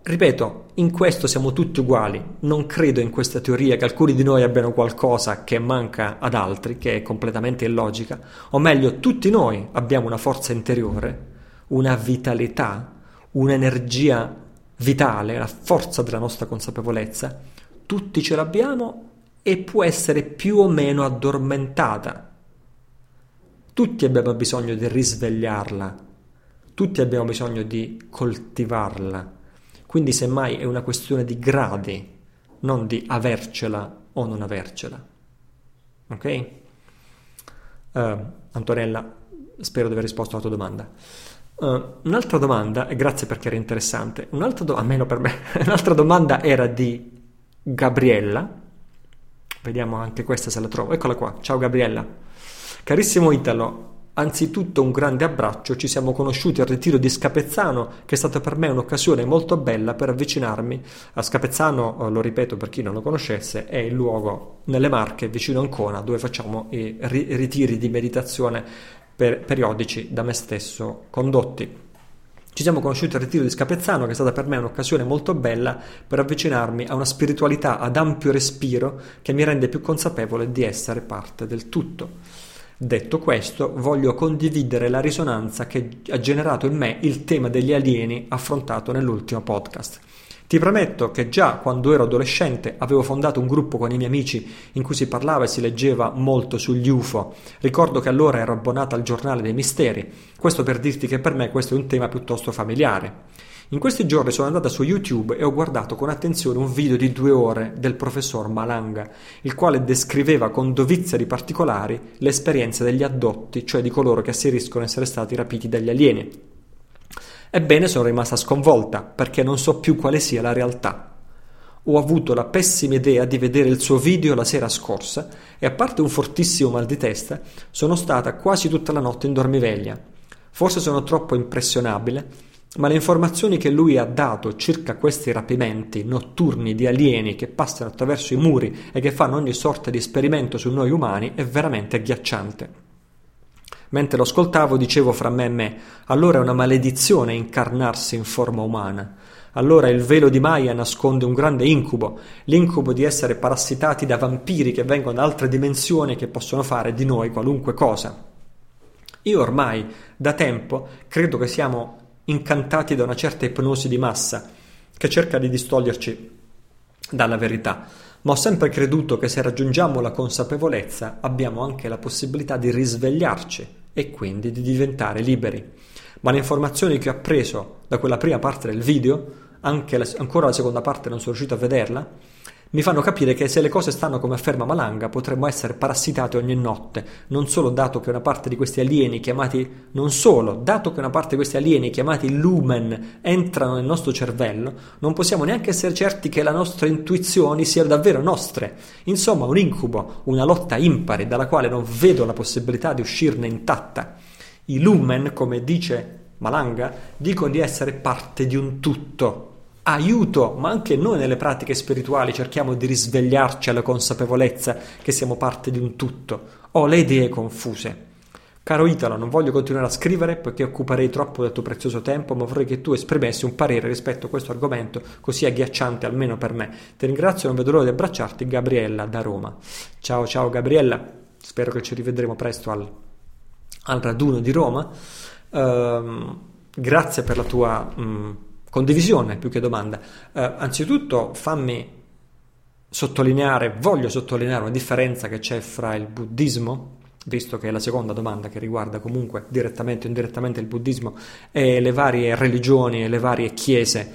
[SPEAKER 1] Ripeto, in questo siamo tutti uguali, non credo in questa teoria che alcuni di noi abbiano qualcosa che manca ad altri, che è completamente illogica, o meglio, tutti noi abbiamo una forza interiore, una vitalità, un'energia vitale, la forza della nostra consapevolezza, tutti ce l'abbiamo e può essere più o meno addormentata. Tutti abbiamo bisogno di risvegliarla, tutti abbiamo bisogno di coltivarla quindi semmai è una questione di gradi, non di avercela o non avercela. Ok? Uh, Antonella, spero di aver risposto alla tua domanda. Uh, un'altra domanda, e grazie perché era interessante, un'altra do- almeno per me, un'altra domanda era di Gabriella. Vediamo anche questa se la trovo. Eccola qua. Ciao Gabriella. Carissimo Italo, Anzitutto un grande abbraccio, ci siamo conosciuti al ritiro di Scapezzano, che è stata per me un'occasione molto bella per avvicinarmi a Scapezzano, eh, lo ripeto per chi non lo conoscesse, è il luogo nelle Marche, vicino Ancona, dove facciamo i ritiri di meditazione per, periodici da me stesso condotti. Ci siamo conosciuti al ritiro di Scapezzano, che è stata per me un'occasione molto bella per avvicinarmi a una spiritualità ad ampio respiro che mi rende più consapevole di essere parte del tutto. Detto questo, voglio condividere la risonanza che ha generato in me il tema degli alieni affrontato nell'ultimo podcast. Ti prometto che già quando ero adolescente avevo fondato un gruppo con i miei amici in cui si parlava e si leggeva molto sugli UFO. Ricordo che allora ero abbonata al giornale dei misteri. Questo per dirti che per me questo è un tema piuttosto familiare. In questi giorni sono andata su YouTube e ho guardato con attenzione un video di due ore del professor Malanga, il quale descriveva con dovizia di particolari l'esperienza degli addotti, cioè di coloro che asseriscono essere stati rapiti dagli alieni. Ebbene, sono rimasta sconvolta perché non so più quale sia la realtà. Ho avuto la pessima idea di vedere il suo video la sera scorsa e a parte un fortissimo mal di testa, sono stata quasi tutta la notte in dormiveglia. Forse sono troppo impressionabile ma le informazioni che lui ha dato circa questi rapimenti notturni di alieni che passano attraverso i muri e che fanno ogni sorta di esperimento su noi umani è veramente agghiacciante. Mentre lo ascoltavo dicevo fra me e me, allora è una maledizione incarnarsi in forma umana. Allora il velo di Maya nasconde un grande incubo, l'incubo di essere parassitati da vampiri che vengono da altre dimensioni e che possono fare di noi qualunque cosa. Io ormai, da tempo, credo che siamo incantati da una certa ipnosi di massa che cerca di distoglierci dalla verità, ma ho sempre creduto che se raggiungiamo la consapevolezza abbiamo anche la possibilità di risvegliarci e quindi di diventare liberi. Ma le informazioni che ho appreso da quella prima parte del video, anche la, ancora la seconda parte non sono riuscito a vederla, mi fanno capire che se le cose stanno come afferma Malanga potremmo essere parassitati ogni notte, non solo dato che una parte di questi alieni chiamati non solo, dato che una parte di questi alieni chiamati lumen entrano nel nostro cervello, non possiamo neanche essere certi che le nostre intuizioni siano davvero nostre. Insomma, un incubo, una lotta impari dalla quale non vedo la possibilità di uscirne intatta. I lumen, come dice Malanga, dicono di essere parte di un tutto aiuto, ma anche noi nelle pratiche spirituali cerchiamo di risvegliarci alla consapevolezza che siamo parte di un tutto. Ho le idee confuse. Caro Italo, non voglio continuare a scrivere perché occuperei troppo del tuo prezioso tempo, ma vorrei che tu esprimessi un parere rispetto a questo argomento così agghiacciante almeno per me. Ti ringrazio, non vedo l'ora di abbracciarti, Gabriella da Roma. Ciao ciao Gabriella, spero che ci rivedremo presto al, al raduno di Roma. Uh, grazie per la tua um, condivisione più che domanda. Uh, anzitutto fammi sottolineare, voglio sottolineare una differenza che c'è fra il buddismo visto che è la seconda domanda che riguarda comunque direttamente o indirettamente il buddismo e le varie religioni e le varie chiese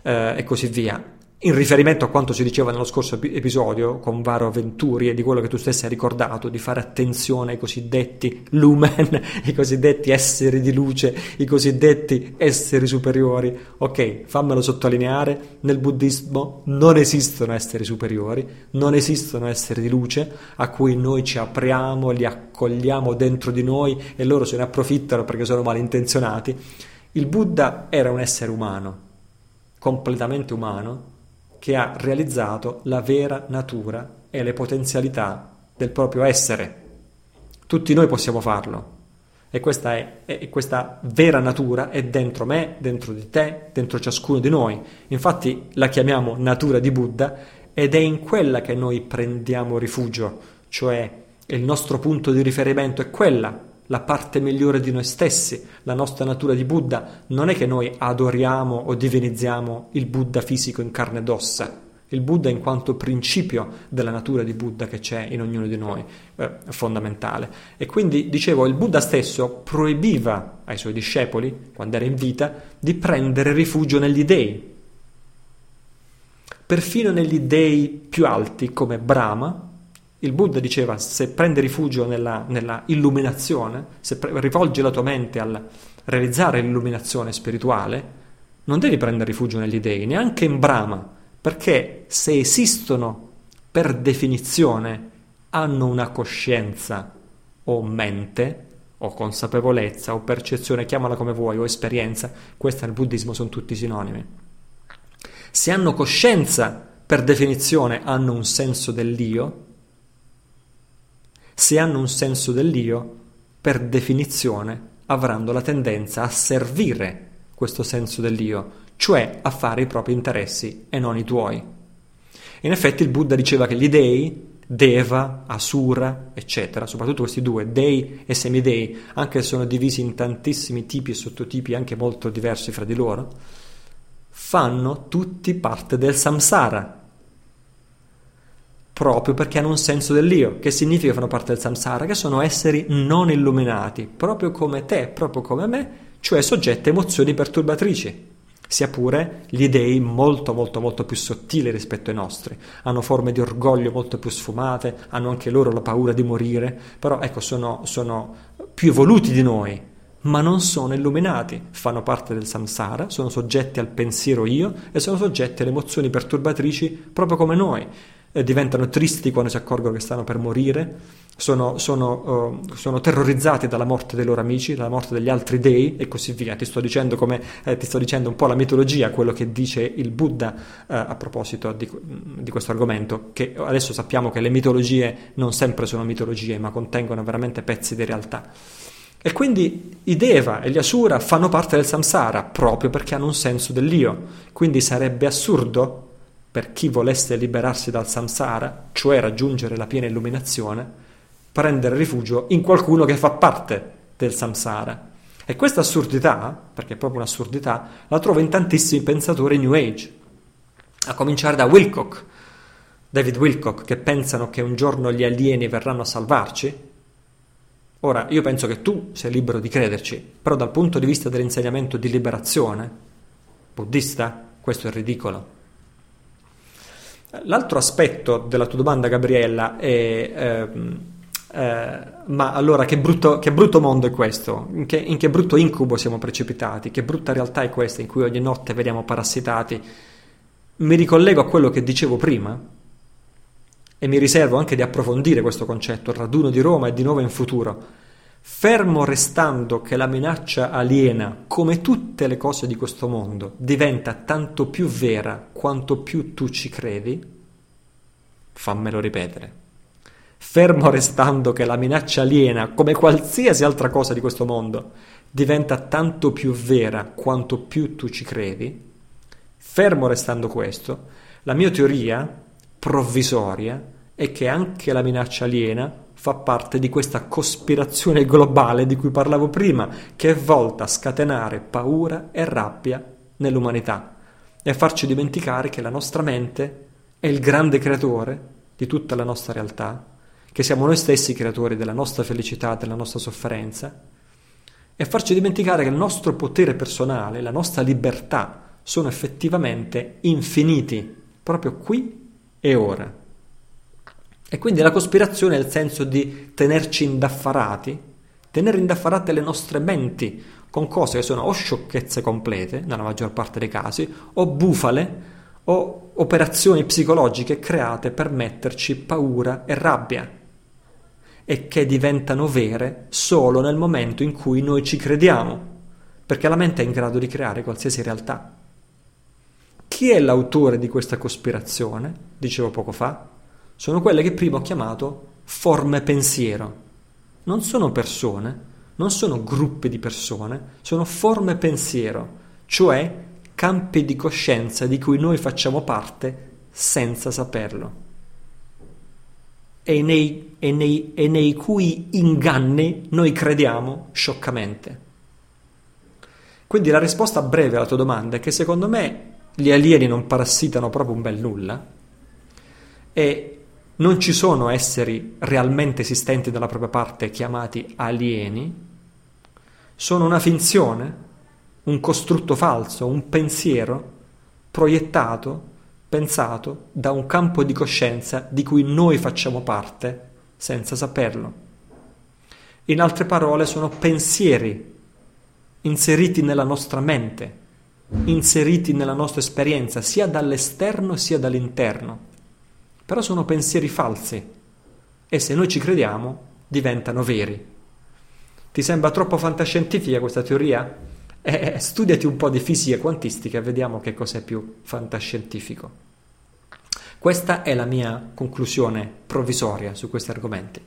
[SPEAKER 1] eh, e così via in riferimento a quanto si diceva nello scorso episodio con Varo Venturi e di quello che tu stessi hai ricordato, di fare attenzione ai cosiddetti lumen, i cosiddetti esseri di luce, i cosiddetti esseri superiori. Ok, fammelo sottolineare, nel buddismo non esistono esseri superiori, non esistono esseri di luce a cui noi ci apriamo, li accogliamo dentro di noi e loro se ne approfittano perché sono malintenzionati. Il Buddha era un essere umano, completamente umano, che ha realizzato la vera natura e le potenzialità del proprio essere. Tutti noi possiamo farlo. E questa, è, è, questa vera natura è dentro me, dentro di te, dentro ciascuno di noi. Infatti la chiamiamo natura di Buddha ed è in quella che noi prendiamo rifugio, cioè il nostro punto di riferimento è quella la parte migliore di noi stessi, la nostra natura di Buddha, non è che noi adoriamo o divinizziamo il Buddha fisico in carne ed ossa, il Buddha in quanto principio della natura di Buddha che c'è in ognuno di noi, eh, fondamentale. E quindi, dicevo, il Buddha stesso proibiva ai suoi discepoli, quando era in vita, di prendere rifugio negli dei. Perfino negli dei più alti come Brahma, il Buddha diceva se prendi rifugio nella, nella illuminazione, se pre- rivolgi la tua mente al realizzare l'illuminazione spirituale, non devi prendere rifugio negli dei, neanche in Brahma, perché se esistono per definizione hanno una coscienza o mente o consapevolezza o percezione, chiamala come vuoi, o esperienza, questa nel buddismo sono tutti sinonimi. Se hanno coscienza, per definizione hanno un senso dell'io, se hanno un senso dell'io, per definizione avranno la tendenza a servire questo senso dell'io, cioè a fare i propri interessi e non i tuoi. In effetti il Buddha diceva che gli dei, Deva, Asura, eccetera, soprattutto questi due, dei e semidei, anche se sono divisi in tantissimi tipi e sottotipi anche molto diversi fra di loro, fanno tutti parte del samsara, proprio perché hanno un senso dell'io, che significa che fanno parte del samsara, che sono esseri non illuminati, proprio come te, proprio come me, cioè soggetti a emozioni perturbatrici, sia pure gli dei molto molto molto più sottili rispetto ai nostri, hanno forme di orgoglio molto più sfumate, hanno anche loro la paura di morire, però ecco sono, sono più evoluti di noi, ma non sono illuminati, fanno parte del samsara, sono soggetti al pensiero io e sono soggetti alle emozioni perturbatrici proprio come noi eh, diventano tristi quando si accorgono che stanno per morire, sono, sono, uh, sono, terrorizzati dalla morte dei loro amici, dalla morte degli altri dei e così via. Ti sto dicendo, come, eh, ti sto dicendo un po' la mitologia, quello che dice il Buddha uh, a proposito di, di, questo argomento, che adesso sappiamo che le mitologie non sempre sono mitologie, ma contengono veramente pezzi di realtà. E quindi i Deva e gli Asura fanno parte del samsara proprio perché hanno un senso dell'io. Quindi sarebbe assurdo per chi volesse liberarsi dal samsara, cioè raggiungere la piena illuminazione, prendere rifugio in qualcuno che fa parte del samsara. E questa assurdità, perché è proprio un'assurdità, la trovo in tantissimi pensatori New Age, a cominciare da Wilcock, David Wilcock, che pensano che un giorno gli alieni verranno a salvarci. Ora, io penso che tu sei libero di crederci, però dal punto di vista dell'insegnamento di liberazione buddista, questo è ridicolo. L'altro aspetto della tua domanda, Gabriella, è... Ehm, eh, ma allora che brutto, che brutto, mondo è questo? In che, in che, brutto incubo siamo precipitati? Che brutta realtà è questa in cui ogni notte veniamo parassitati? Mi ricollego a quello che dicevo prima e mi riservo anche di approfondire questo concetto, il raduno di Roma e di nuovo in futuro. Fermo restando che la minaccia aliena, come tutte le cose di questo mondo, diventa tanto più vera quanto più tu ci credi, fammelo ripetere. Fermo restando che la minaccia aliena, come qualsiasi altra cosa di questo mondo, diventa tanto più vera quanto più tu ci credi, fermo restando questo, la mia teoria provvisoria è che anche la minaccia aliena fa parte di questa cospirazione globale di cui parlavo prima, che è volta a scatenare paura e rabbia nell'umanità e a farci dimenticare che la nostra mente è il grande creatore di tutta la nostra realtà, che siamo noi stessi creatori della nostra felicità, della nostra sofferenza, e farci dimenticare che il nostro potere personale, la nostra libertà sono effettivamente infiniti, proprio qui e ora. E quindi la cospirazione è il senso di tenerci indaffarati, tenere indaffarate le nostre menti con cose che sono o sciocchezze complete, nella maggior parte dei casi, o bufale, o operazioni psicologiche create per metterci paura e rabbia e che diventano vere solo nel momento in cui noi ci crediamo, perché la mente è in grado di creare qualsiasi realtà. Chi è l'autore di questa cospirazione? Dicevo poco fa, sono quelle che prima ho chiamato forme pensiero. Non sono persone, non sono gruppi di persone, sono forme pensiero, cioè campi di coscienza di cui noi facciamo parte senza saperlo. E nei, e nei, e nei cui inganni noi crediamo scioccamente. Quindi la risposta breve alla tua domanda è che secondo me gli alieni non parassitano proprio un bel nulla e non ci sono esseri realmente esistenti dalla propria parte chiamati alieni, sono una finzione, un costrutto falso, un pensiero proiettato, pensato da un campo di coscienza di cui noi facciamo parte senza saperlo. In altre parole, sono pensieri inseriti nella nostra mente, inseriti nella nostra esperienza, sia dall'esterno sia dall'interno però sono pensieri falsi e se noi ci crediamo diventano veri. Ti sembra troppo fantascientifica questa teoria? Eh, studiati un po' di fisica quantistica e vediamo che cos'è più fantascientifico. Questa è la mia conclusione provvisoria su questi argomenti.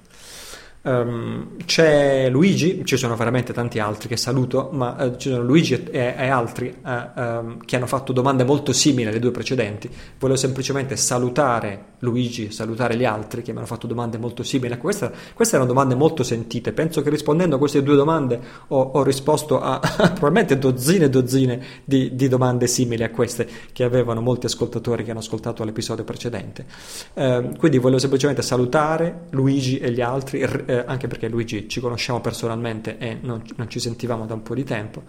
[SPEAKER 1] Um, c'è Luigi, ci sono veramente tanti altri che saluto, ma uh, ci sono Luigi e, e altri uh, um, che hanno fatto domande molto simili alle due precedenti. Volevo semplicemente salutare Luigi, salutare gli altri che mi hanno fatto domande molto simili a questa. Queste erano domande molto sentite. Penso che rispondendo a queste due domande ho, ho risposto a, probabilmente dozzine e dozzine di, di, domande simili a queste che avevano molti ascoltatori che hanno ascoltato l'episodio precedente. Uh, quindi volevo semplicemente salutare Luigi e gli altri. Eh, anche perché Luigi ci conosciamo personalmente e non, non, ci sentivamo da un po' di tempo,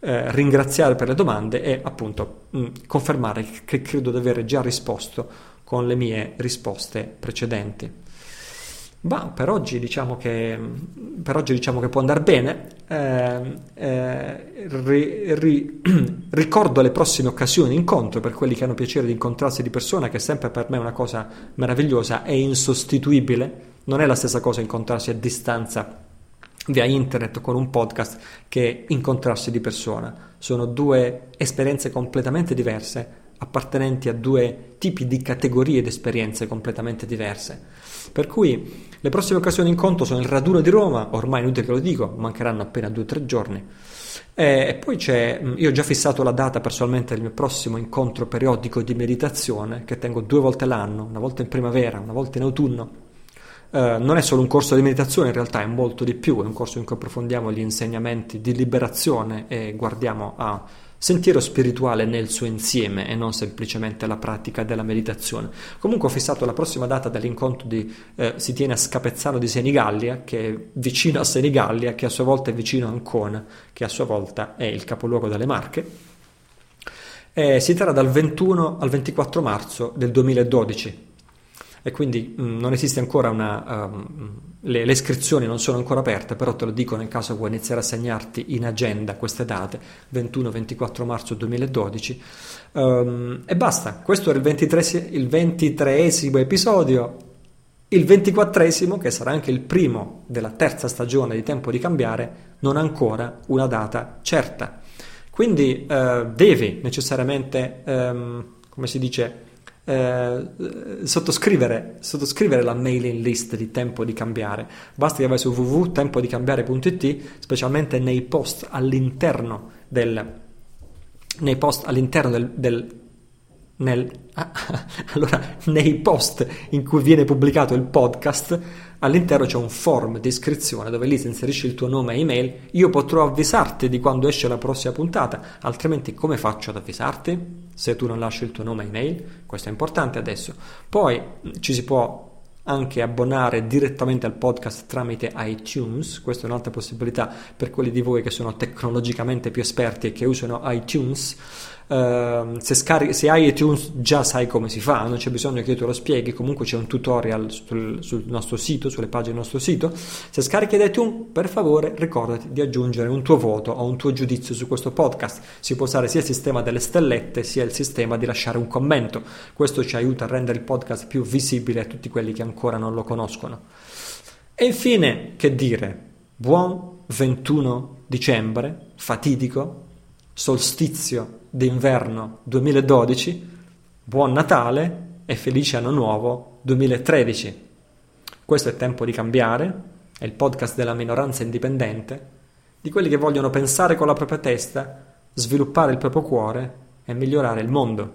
[SPEAKER 1] eh, ringraziare per le domande e appunto mh, confermare che credo di aver già risposto con le mie risposte precedenti. Bah, per oggi diciamo che, per oggi diciamo che può andare bene. Eh, eh, ri, ri, ricordo le prossime occasioni di incontro per quelli che hanno piacere di incontrarsi di persona, che è sempre per me una cosa meravigliosa e insostituibile. Non è la stessa cosa incontrarsi a distanza via internet con un podcast che incontrarsi di persona. Sono due esperienze completamente diverse, appartenenti a due tipi di categorie ed esperienze completamente diverse. Per cui le prossime occasioni di incontro sono il raduno di Roma, ormai inutile che lo dico, mancheranno appena due o tre giorni. E poi c'è, io ho già fissato la data personalmente del mio prossimo incontro periodico di meditazione che tengo due volte l'anno, una volta in primavera, una volta in autunno Uh, non è solo un corso di meditazione, in realtà è molto di più, è un corso in cui approfondiamo gli insegnamenti di liberazione e guardiamo a sentiero spirituale nel suo insieme e non semplicemente la pratica della meditazione. Comunque ho fissato la prossima data dell'incontro di, eh, si tiene a Scapezzano di Senigallia, che è vicino a Senigallia, che a sua volta è vicino a Ancona, che a sua volta è il capoluogo delle Marche. Eh, si terrà dal 21 al 24 marzo del 2012 e quindi mh, mm, non esiste ancora una... Um, le, le, iscrizioni non sono ancora aperte, però te lo dico nel caso vuoi iniziare a segnarti in agenda queste date, 21-24 marzo 2012. Um, ehm, e basta, questo era il, 23, il 23esimo episodio. Il ventiquattresimo, che sarà anche il primo della terza stagione di Tempo di Cambiare, non ha ancora una data certa. Quindi eh, devi necessariamente, ehm, come si dice, eh, sottoscrivere, sottoscrivere, la mailing list di Tempo di Cambiare. Basta che vai su www.tempodicambiare.it, specialmente nei post all'interno del, nei post all'interno del, del nel, ah, allora, nei post in cui viene pubblicato il podcast, all'interno c'è un form di iscrizione dove lì se inserisci il tuo nome e email, io potrò avvisarti di quando esce la prossima puntata, altrimenti come faccio ad avvisarti? Se tu non lasci il tuo nome e email, questo è importante adesso. Poi ci si può anche abbonare direttamente al podcast tramite iTunes, questa è un'altra possibilità per quelli di voi che sono tecnologicamente più esperti e che usano iTunes. Uh, se, scarichi, se, hai iTunes già sai come si fa, non c'è bisogno che io te lo spieghi, comunque c'è un tutorial sul, sul, nostro sito, sulle pagine del nostro sito. Se scarichi da iTunes, per favore ricordati di aggiungere un tuo voto o un tuo giudizio su questo podcast. Si può usare sia il sistema delle stellette sia il sistema di lasciare un commento. Questo ci aiuta a rendere il podcast più visibile a tutti quelli che ancora non lo conoscono. E infine, che dire, buon 21 dicembre, fatidico, solstizio d'inverno 2012, buon Natale e felice anno nuovo 2013. Questo è Tempo di cambiare, è il podcast della minoranza indipendente, di quelli che vogliono pensare con la propria testa, sviluppare il proprio cuore e migliorare il mondo.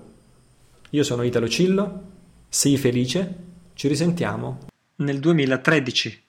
[SPEAKER 1] Io sono Italo Cillo, sii felice, ci risentiamo nel 2013.